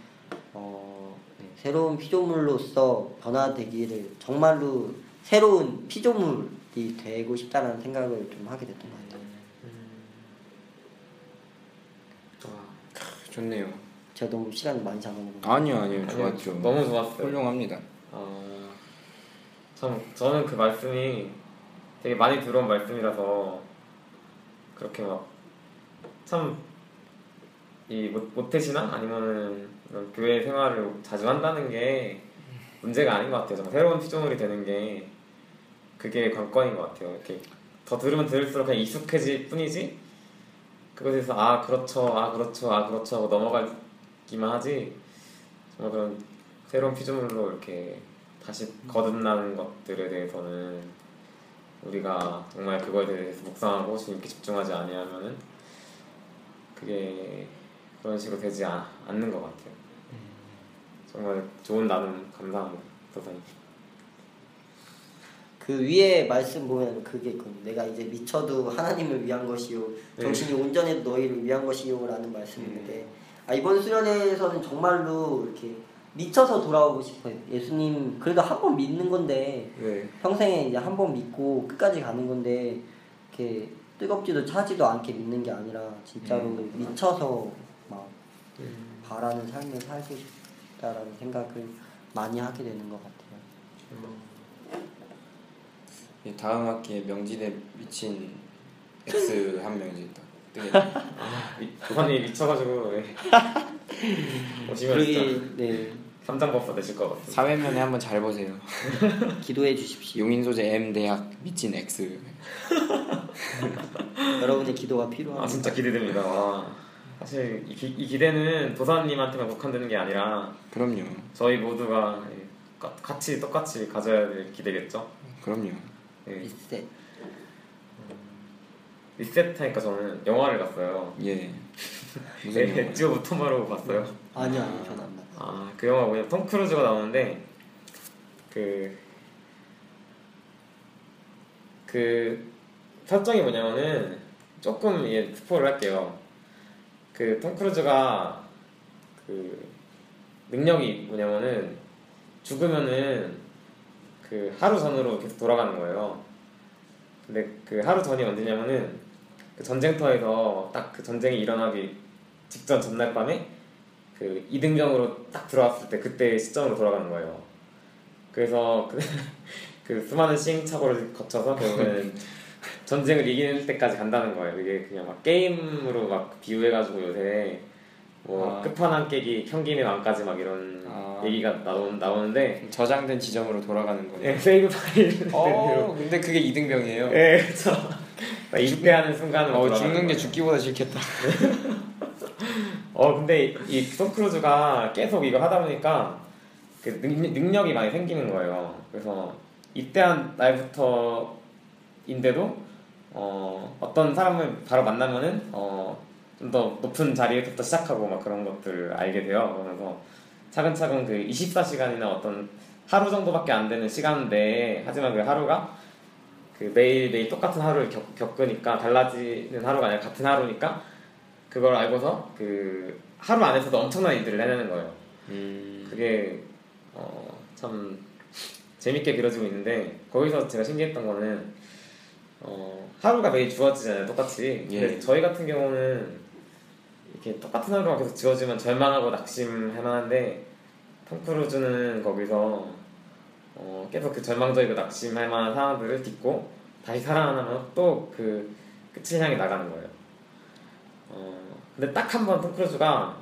어, 네, 새로운 피조물로서 변화되기를 정말로 새로운 피조물이 되고 싶다라는 생각을 좀 하게 됐던 것 같아요. 좋네요. 제가 너무 시간을 많이 잡아먹은 아니요 아니요 아니요, 좋았죠. 너무 좋았어요. 훌륭합니다. 어, 참 저는 그 말씀이 되게 많이 들어온 말씀이라서 그렇게 막 참 이 모태신앙 아니면은 교회 생활을 자주 한다는 게 문제가 아닌 것 같아요. 정말 새로운 피조물이 되는 게 그게 관건인 것 같아요. 이렇게 더 들으면 들을수록 그냥 익숙해질 뿐이지 그것에 대해서 아 그렇죠, 아 그렇죠, 아 그렇죠 하고 넘어 가기만 하지 정말 그런 새로운 피조물로 이렇게 다시 거듭나는 것들에 대해서는 우리가 정말 그거에 대해서 묵상하고 주님께 집중하지 아니하면은 그게 그런 식으로 되지 아- 않는 것 같아요. 정말 좋은 나눔 감사합니다, 도사님. 그 위에 말씀 보면 그게 있거든요. 내가 이제 미쳐도 하나님을 위한 것이요, 네. 정신이 온전해도 너희를 위한 것이요라는 말씀이 있는데 아, 이번 수련회에서는 정말로 이렇게 미쳐서 돌아오고 싶어요. 예수님 그래도 한 번 믿는 건데 네. 평생에 이제 한 번 믿고 끝까지 가는 건데 이렇게 뜨겁지도 차지도 않게 믿는 게 아니라 진짜로 음. 미쳐서 막 바라는 삶을 살고 싶다라는 생각을 많이 하게 되는 것 같아요. 예, 다음 학기에 명지대 미친 X 한 명이 딱 뜨겠네요. 도사님이 미쳐가지고 네. 오시면 그러기 진짜 네 삼장법사 되실 것 같아요. 사회면에 한번 잘 보세요. 기도해 주십시오. 용인 소재 M 대학 미친 X. 여러분의 기도가 필요합니다. 아 진짜 기대됩니다. 와. 사실 이, 기, 이 기대는 도사님한테만 국한되는 게 아니라 그럼요. 저희 모두가 예, 가- 같이 똑같이 가져야 될 기대겠죠. 그럼요. 예. 리셋. 리셋 하니까 저는 영화를 갔어요. 예. 무슨 예, 영화요? 듀오 부토마로 봤어요. 아니요, 아니요, 저는 안 봤어요. 아, 그 영화 뭐냐, 톰 크루즈가 나오는데, 그, 그, 설정이 뭐냐면은, 조금, 예, 스포를 할게요. 그, 톰 크루즈가, 그, 능력이 뭐냐면은, 죽으면은, 그, 하루 전으로 계속 돌아가는 거예요. 근데 그 하루 전이 언제냐면은, 그 전쟁터에서 딱 그 전쟁이 일어나기 직전 전날 밤에, 그 이등병으로 딱 들어왔을 때 그때 시점으로 돌아가는 거예요. 그래서 그, 그 수많은 시행착오를 거쳐서 결국에는 전쟁을 이기는 때까지 간다는 거예요. 이게 그냥 막 게임으로 막 비유해가지고 요새 뭐 아. 끝판왕 깨기, 형김의 왕까지 막 이런 아. 얘기가 나오, 나오는데 저장된 지점으로 돌아가는 거예요. 예, 세이브 파일 어, 근데 그게 이등병이에요. 예, 그렇죠. 입대 하는 순간으로 어, 돌아가는 죽는 게. 죽기보다 싫겠다. 어 근데 이 톰 크루즈가 계속 이거 하다 보니까 그 능, 능력이 많이 생기는 거예요. 그래서 입대한 날부터인데도 어, 어떤 사람을 바로 만나면은 어, 좀 더 높은 자리에부터 시작하고 막 그런 것들을 알게 돼요. 그러면서 차근차근 그 24시간이나 어떤 하루 정도밖에 안 되는 시간 내에 하지만 그 하루가 그 매일 매일 똑같은 하루를 겪, 겪으니까 달라지는 하루가 아니라 같은 하루니까 그걸 알고서 그 하루 안에서도 엄청난 일들을 해내는 거예요. 음, 그게 어, 참 재밌게 그려지고 있는데 거기서 제가 신기했던 거는 어, 하루가 매일 주어지잖아요, 똑같이. 예. 저희 같은 경우는 이렇게 똑같은 하루가 계속 지워지면 절망하고 낙심할 만한데 톰 크루즈는 거기서 어, 계속 그 절망적이고 낙심할 만한 상황들을 딛고 다시 살아나면 또 그 끝을 향해 나가는 거예요. 어, 근데 딱 한 번 톰 크루즈가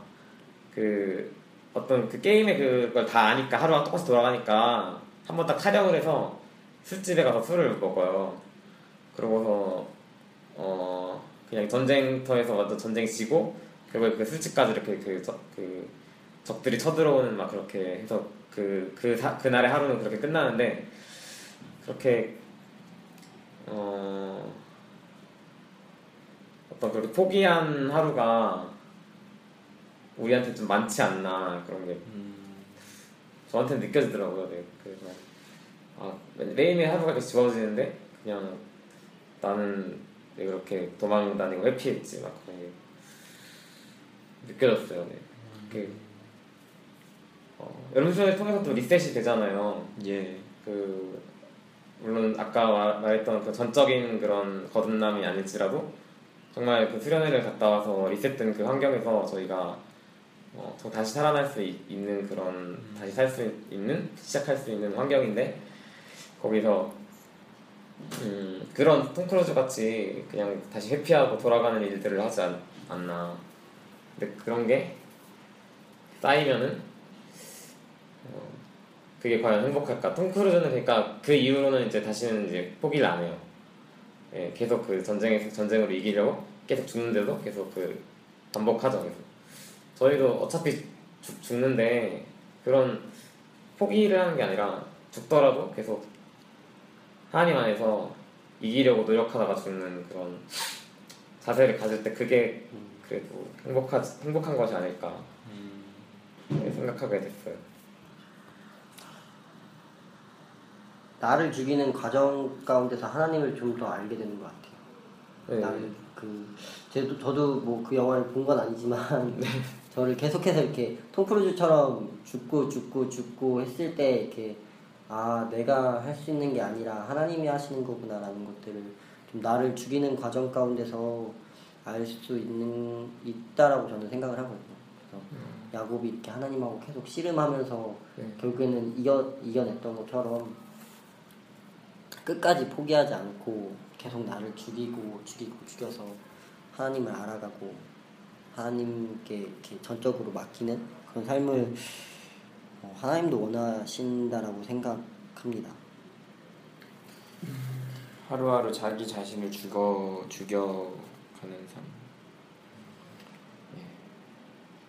그 어떤 그 게임의 그걸 다 아니까 하루가 똑같이 돌아가니까 한 번 딱 타령을 해서 술집에 가서 술을 먹어요. 그러고서 어 그냥 전쟁터에서 완전 전쟁 지고 결국에 그 술집까지 이렇게 그, 적- 그 적들이 쳐들어오는 막 그렇게 해서 그, 그, 사- 그날의 하루는 그렇게 끝나는데 그렇게 어 어떤 그렇게 포기한 하루가 우리한테 좀 많지 않나 그런 게 저한테 는 느껴지더라고요. 네. 그래서 아 매일매일 하루가 계속 지워지는데 그냥 나는 왜 그렇게 도망 다니고 회피했지 막 그런 게 느껴졌어요. 네. 그게 어, 수련을 통해서 또 리셋이 되잖아요. 예. 그 물론 아까 말- 말했던 그 전적인 그런 거듭남이 아닐지라도 정말 그 수련회를 갔다 와서 리셋된 그 환경에서 저희가 어, 더 다시 살아날 수 있, 는 그런 다시 살 수 있는 시작할 수 있는 환경인데 거기서 음, 그런 톰 크루즈 같이 그냥 다시 회피하고 돌아가는 일들을 하지 않, 않나 근데 그런 게 쌓이면은 어, 그게 과연 행복할까? 톰 크루즈는 그러니까 그 이후로는 이제 다시는 이제 포기를 안 해요. 예, 계속 그 전쟁에서 전쟁으로 이기려고 계속 죽는데도 계속 그 반복하죠. 계속. 저희도 어차피 죽, 죽는데 그런 포기를 하는 게 아니라 죽더라도 계속 하나님 안에서 이기려고 노력하다가 죽는 그런 자세를 가질 때 그게 그래도 행복하 행복한 것이 아닐까 네, 생각하게 됐어요. 나를 죽이는 과정 가운데서 하나님을 좀 더 알게 되는 것 같아요. 네. 나를 그 저도 저도 뭐 그 영화를 본 건 아니지만 저를 계속해서 이렇게 톰 크루즈처럼 죽고 죽고 죽고 했을 때 이렇게 아 내가 할 수 있는 게 아니라 하나님이 하시는 거구나라는 것들을 좀 나를 죽이는 과정 가운데서 알 수 있는 있다라고 저는 생각을 하거든요. 그래서 야곱이 이렇게 하나님하고 계속 씨름하면서 네. 결국에는 이겨 이겨냈던 것처럼 끝까지 포기하지 않고 계속 나를 죽이고 죽이고 죽여서 하나님을 알아가고 하나님께 이렇게 전적으로 맡기는 그런 삶을 어, 하나님도 원하신다라고 생각합니다. 하루하루 자기 자신을 죽어 죽여가는 삶. 예.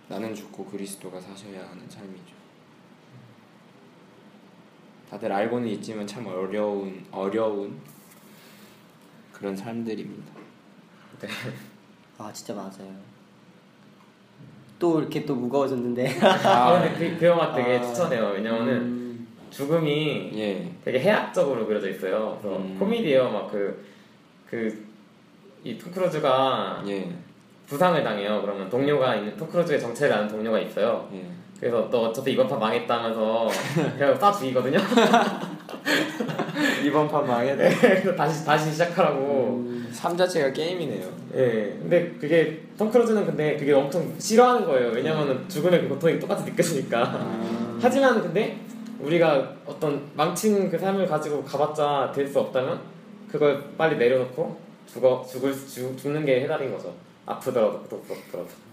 나는 죽고 그리스도가 사셔야 하는 삶이죠. 다들 알고는 있지만 참 어려운 어려운 그런 삶들입니다. 아 진짜 맞아요. 또 이렇게 또 무거워졌는데. 아, 근데 그, 그 영화 되게 아. 추천해요. 왜냐면은 음, 죽음이 예. 되게 해학적으로 그려져 있어요. 그래서 음. 코미디예요. 막 그 그 이 톰크루즈가 예. 부상을 당해요. 그러면 동료가 있는 톰크루즈의 정체를 아는 동료가 있어요. 예. 그래서 또 어차피 이번 판 망했다면서 그냥 쏴 죽이거든요. 이번 판 망했네. 그래서 다시 다시 시작하라고. 삶 자체가 게임이네요. 예. 근데 그게 톰 크루즈는 근데 그게 엄청 싫어하는 거예요. 왜냐면은 죽음의 그 고통이 똑같이 느껴지니까. 하지만 근데 우리가 어떤 망친 그 삶을 가지고 가봤자 될 수 없다면 그걸 빨리 내려놓고 죽어 죽을 죽, 죽는 게 해답인 거죠. 아프더라도 고통스럽더라도.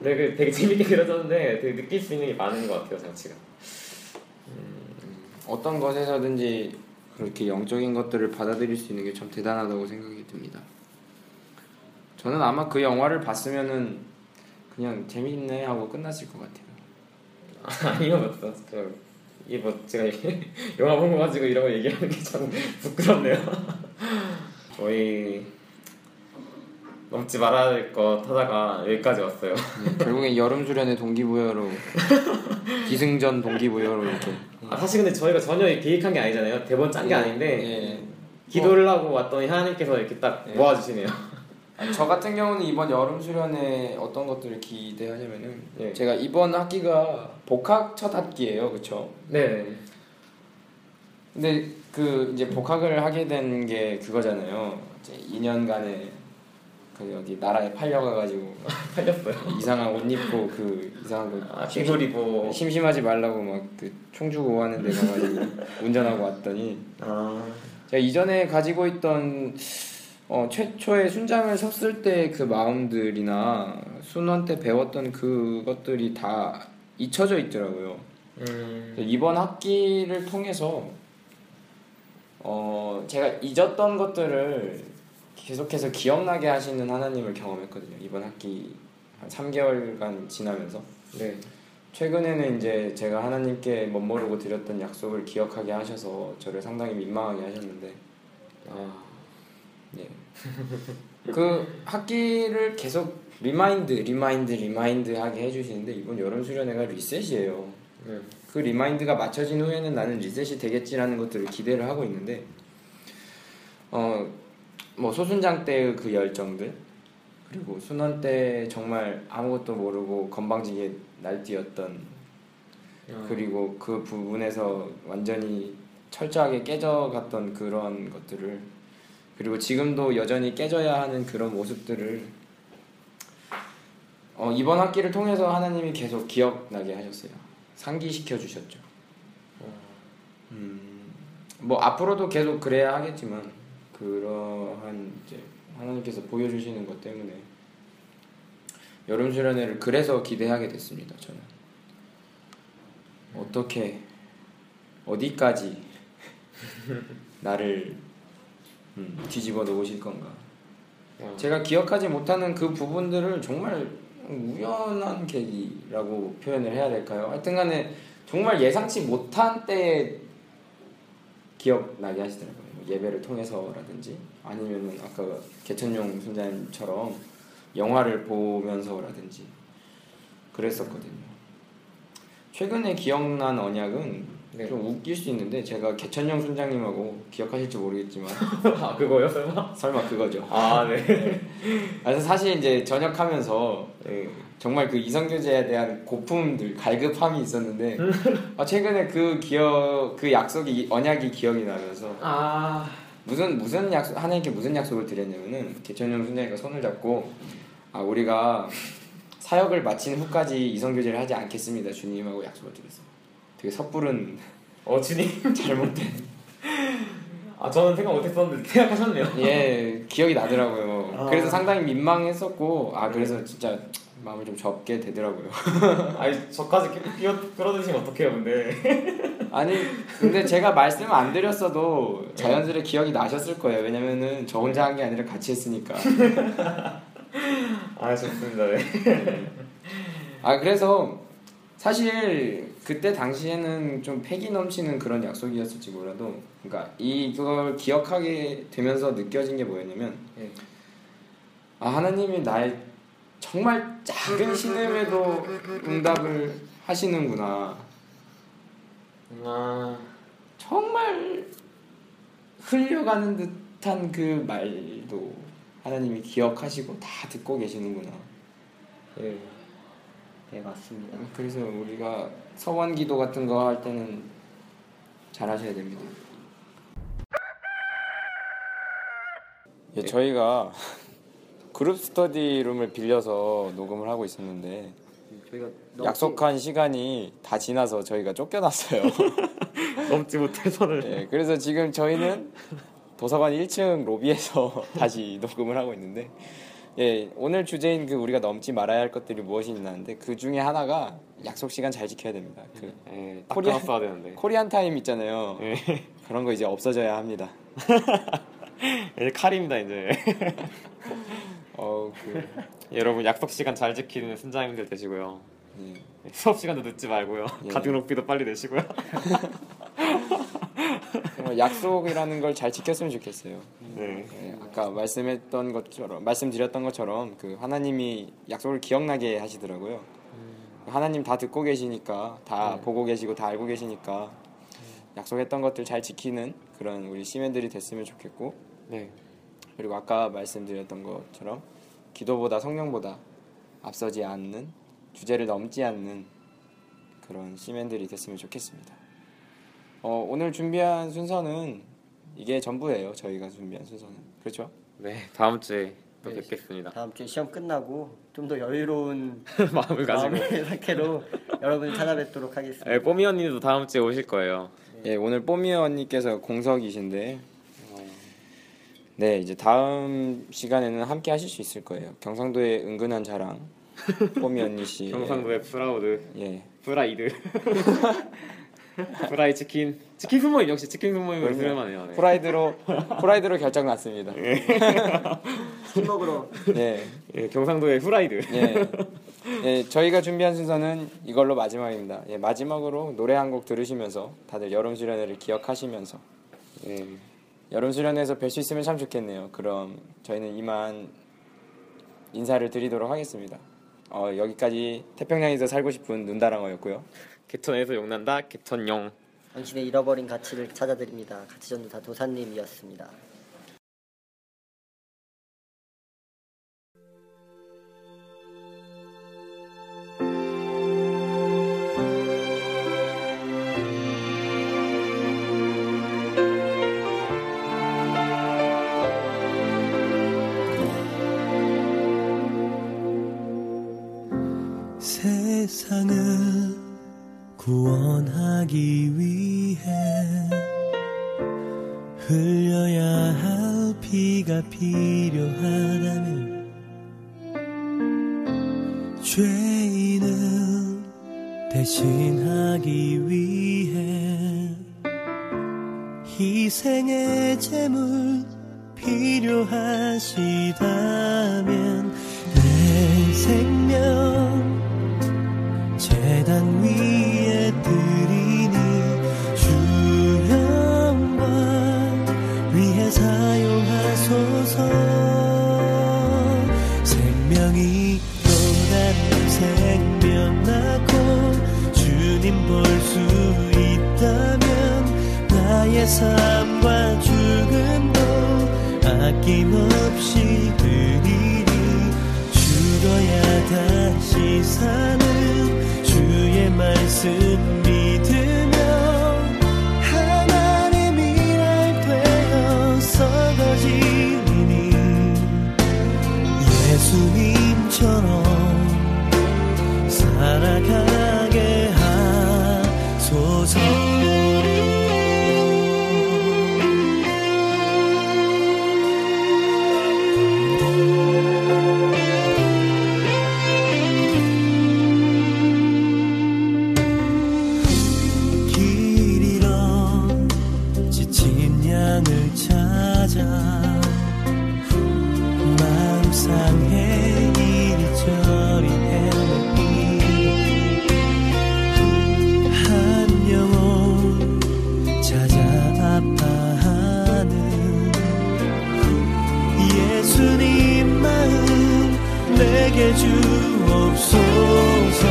근데 그 되게 재밌게 그려졌는데 되게 느낄 수 있는 게 많은 것 같아요, 장치가. 어떤 것에서든지 그렇게 영적인 것들을 받아들일 수 있는 게 참 대단하다고 생각이 듭니다. 저는 아마 그 영화를 봤으면은 그냥 재밌네 하고 끝났을 것 같아요. 아니요, 맞다. 저, 이게 뭐 제가 이게 영화 본 거 가지고 이런 거 얘기하는 게 참 부끄럽네요. 저희 넘지 말아야 될 것 하다가 여기까지 왔어요. 결국엔 여름 수련의 동기부여로 기승전 동기부여로 이렇게 아, 사실 근데 저희가 전혀 계획한 게 아니잖아요. 대본 짠 게 아닌데 예. 기도를 하고 왔더니 하나님께서 이렇게 딱 예. 모아주시네요. 아니, 저 같은 경우는 이번 여름 수련에 어떤 것들을 기대하냐면은 예. 제가 이번 학기가 복학 첫 학기예요, 그렇죠? 네. 근데 그 이제 복학을 하게 된 게 그거잖아요. 이제 2년간의 그 여기 나라에 팔려가가지고 팔렸어요. 이상한 옷 입고 그 이상한 거 아, 휘두리고. 심심하지 말라고 막 그 총주고 하는 데 가가지고 운전하고 왔더니 아, 제가 이전에 가지고 있던 어, 최초의 순장을 섰을 때 그 마음들이나 순원 때 배웠던 그것들이 다 잊혀져 있더라고요. 음, 이번 학기를 통해서 어, 제가 잊었던 것들을 계속해서 기억나게 하시는 하나님을 경험했거든요. 이번 학기 한 3개월간 지나면서. 네. 최근에는 이제 제가 하나님께 멋모르고 드렸던 약속을 기억하게 하셔서 저를 상당히 민망하게 하셨는데 아, 네. 그 학기를 계속 remind, remind, remind 하게 해주시는데 이번 여름 수련회가 reset이에요. 네. 그 remind가 맞춰진 후에는 나는 reset이 되겠지라는 것들을 기대를 하고 있는데 어 뭐 소순장 때의 그 열정들 그리고 순원 때 정말 아무것도 모르고 건방지게 날뛰었던 아, 그리고 그 부분에서 완전히 철저하게 깨져갔던 그런 것들을 그리고 지금도 여전히 깨져야 하는 그런 모습들을 어, 이번 학기를 통해서 하나님이 계속 기억나게 하셨어요. 상기시켜 주셨죠. 음, 뭐 앞으로도 계속 그래야 하겠지만 그러한 이제 하나님께서 보여주시는 것 때문에 여름 수련회를 그래서 기대하게 됐습니다. 저는 어떻게 어디까지 나를 음, 뒤집어 놓으실 건가? 아, 제가 기억하지 못하는 그 부분들을 정말 우연한 계기라고 표현을 해야 될까요? 하여튼간에 정말 예상치 못한 때에 기억나게 하시더라고요. 뭐 예배를 통해서라든지 아니면은 아까 개천용 순자님처럼 영화를 보면서라든지 그랬었거든요. 최근에 기억난 언약은 네. 좀 웃길 수 있는데 제가 개천용 순장님하고 기억하실지 모르겠지만 아 그거요 설마? 설마 그거죠. 아 네. 그래서 사실 이제 전역하면서 네. 정말 그 이성교제에 대한 고품들 갈급함이 있었는데 아, 최근에 그 기억 그 약속이 언약이 기억이 나면서 아 무슨 무슨 약속 하나님께 무슨 약속을 드렸냐면은 개천용 순장이가 손을 잡고 아 우리가 사역을 마친 후까지 이성교제를 하지 않겠습니다 주님하고 약속을 드렸어요. 되게 섣부른 어 주님. 잘못된 아 저는 생각 못했었는데 생각하셨네요. 예 기억이 나더라고요. 아. 그래서 상당히 민망했었고 아 그래서 진짜 마음을 좀 접게 되더라고요. 아니 저까지 끼- 끼어 끌어드시면 어떡해요 근데. 아니 근데 제가 말씀 안 드렸어도 자연스레 기억이 나셨을 거예요. 왜냐면은 저 혼자 한 게 아니라 같이 했으니까. 아 좋습니다. 네. 아 그래서 사실 그때 당시에는 좀 패기 넘치는 그런 약속이었을지 몰라도 그러니까 이걸 기억하게 되면서 느껴진 게 뭐였냐면 예. 아 하나님이 나의 정말 작은 신음에도 응답을 하시는구나 아, 정말 흘려가는 듯한 그 말도 하나님이 기억하시고 다 듣고 계시는구나 예. 네 맞습니다. 그래서 우리가 서원 기도 같은 거 할 때는 잘 하셔야 됩니다. 예, 저희가 그룹 스터디 룸을 빌려서 녹음을 하고 있었는데 저희가 약속한 시간이 다 지나서 저희가 쫓겨났어요. 넘지 못해서는. 예, 그래서 지금 저희는 도서관 1층 로비에서 다시 녹음을 하고 있는데 예, 오늘 주제인 그 우리가 넘지 말아야 할 것들이 무엇이 있나는데 그 중에 하나가 약속 시간 잘 지켜야 됩니다. 그 예, 딱 코리안- 되는데. 코리안 타임 있잖아요. 예. 그런 거 이제 없어져야 합니다. 이제 칼입니다 이제. 어, 그 여러분 약속 시간 잘 지키는 순자님들 되시고요. 예. 수업 시간도 늦지 말고요. 예. 가등록비도 빨리 내시고요. 정말 약속이라는 걸 잘 지켰으면 좋겠어요. 네. 예, 아까 말씀했던 것처럼 말씀드렸던 것처럼 그 하나님이 약속을 기억나게 하시더라고요. 하나님 다 듣고 계시니까 다 네. 보고 계시고 다 알고 계시니까 약속했던 것들 잘 지키는 그런 우리 시민들이 됐으면 좋겠고 네. 그리고 아까 말씀드렸던 것처럼 기도보다 성령보다 앞서지 않는 주제를 넘지 않는 그런 시민들이 됐으면 좋겠습니다. 어, 오늘 준비한 순서는 이게 전부예요. 저희가 준비한 순서는 그렇죠? 네. 다음 주에 또 네. 뵙겠습니다. 다음 주에 시험 끝나고 좀 더 여유로운 마음을 가지고. 마음의 상태로 여러분을 찾아뵙도록 하겠습니다. 네, 뽀미 언니도 다음 주에 오실 거예요. 예, 오늘 뽀미 언니께서 공석이신데 네 이제 다음 시간에는 함께 하실 수 있을 거예요. 경상도의 은근한 자랑 뽀미 언니 씨. 경상도의 proud, 예. 프라이드, 프라이 치킨, 치킨 소모임 역시 치킨 소모임을 수렴하네요. 네. 프라이드로 프라이드로 결정 났습니다. 술 먹으러 예. 예, 경상도의 프라이드. 예. 예, 저희가 준비한 순서는 이걸로 마지막입니다. 예, 마지막으로 노래 한 곡 들으시면서 다들 여름 수련회를 기억하시면서 예. 여름 수련회에서 뵐 수 있으면 참 좋겠네요. 그럼 저희는 이만 인사를 드리도록 하겠습니다. 어, 여기까지 태평양에서 살고 싶은 눈다랑어였고요. 개천에서 용난다 개천용. 당신의 잃어버린 가치를 찾아드립니다. 가치전도사 도사님이었습니다. 구원하기 위해 흘려야 할 피가 필요하다면 죄인을 대신하기 위해 희생의 제물 필요하시다면 내 생명 위에 드리니 주 영광 위해 사용하소서. 생명이 또 다른 생명 낳고 주님 볼 수 있다면 나의 삶과 죽음도 아낌없이 드리리 죽어야 다시 사 는 주옵소서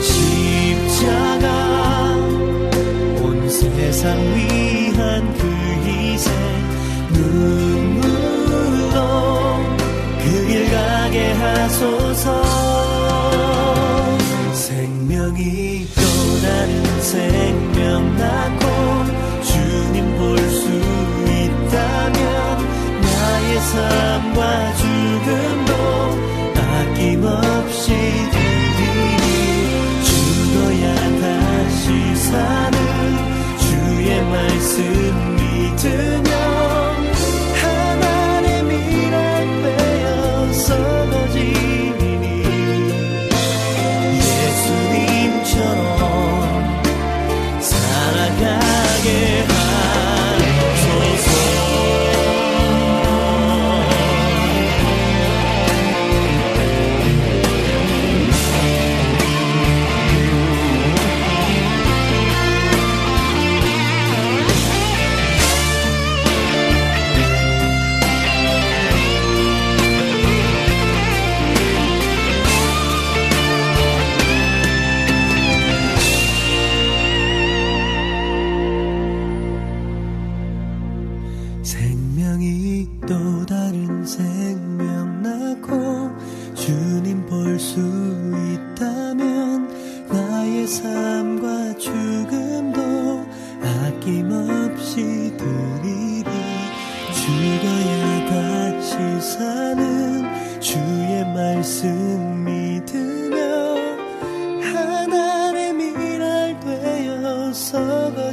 십자가 온 세상 위한 그 희생 눈물로 그 길 가게 하소서. 생명이 또 다른 생명 낳고 주님 볼 수 있다면 나의 삶과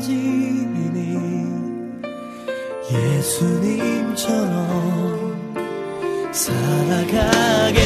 거지니 예수님처럼 살아가게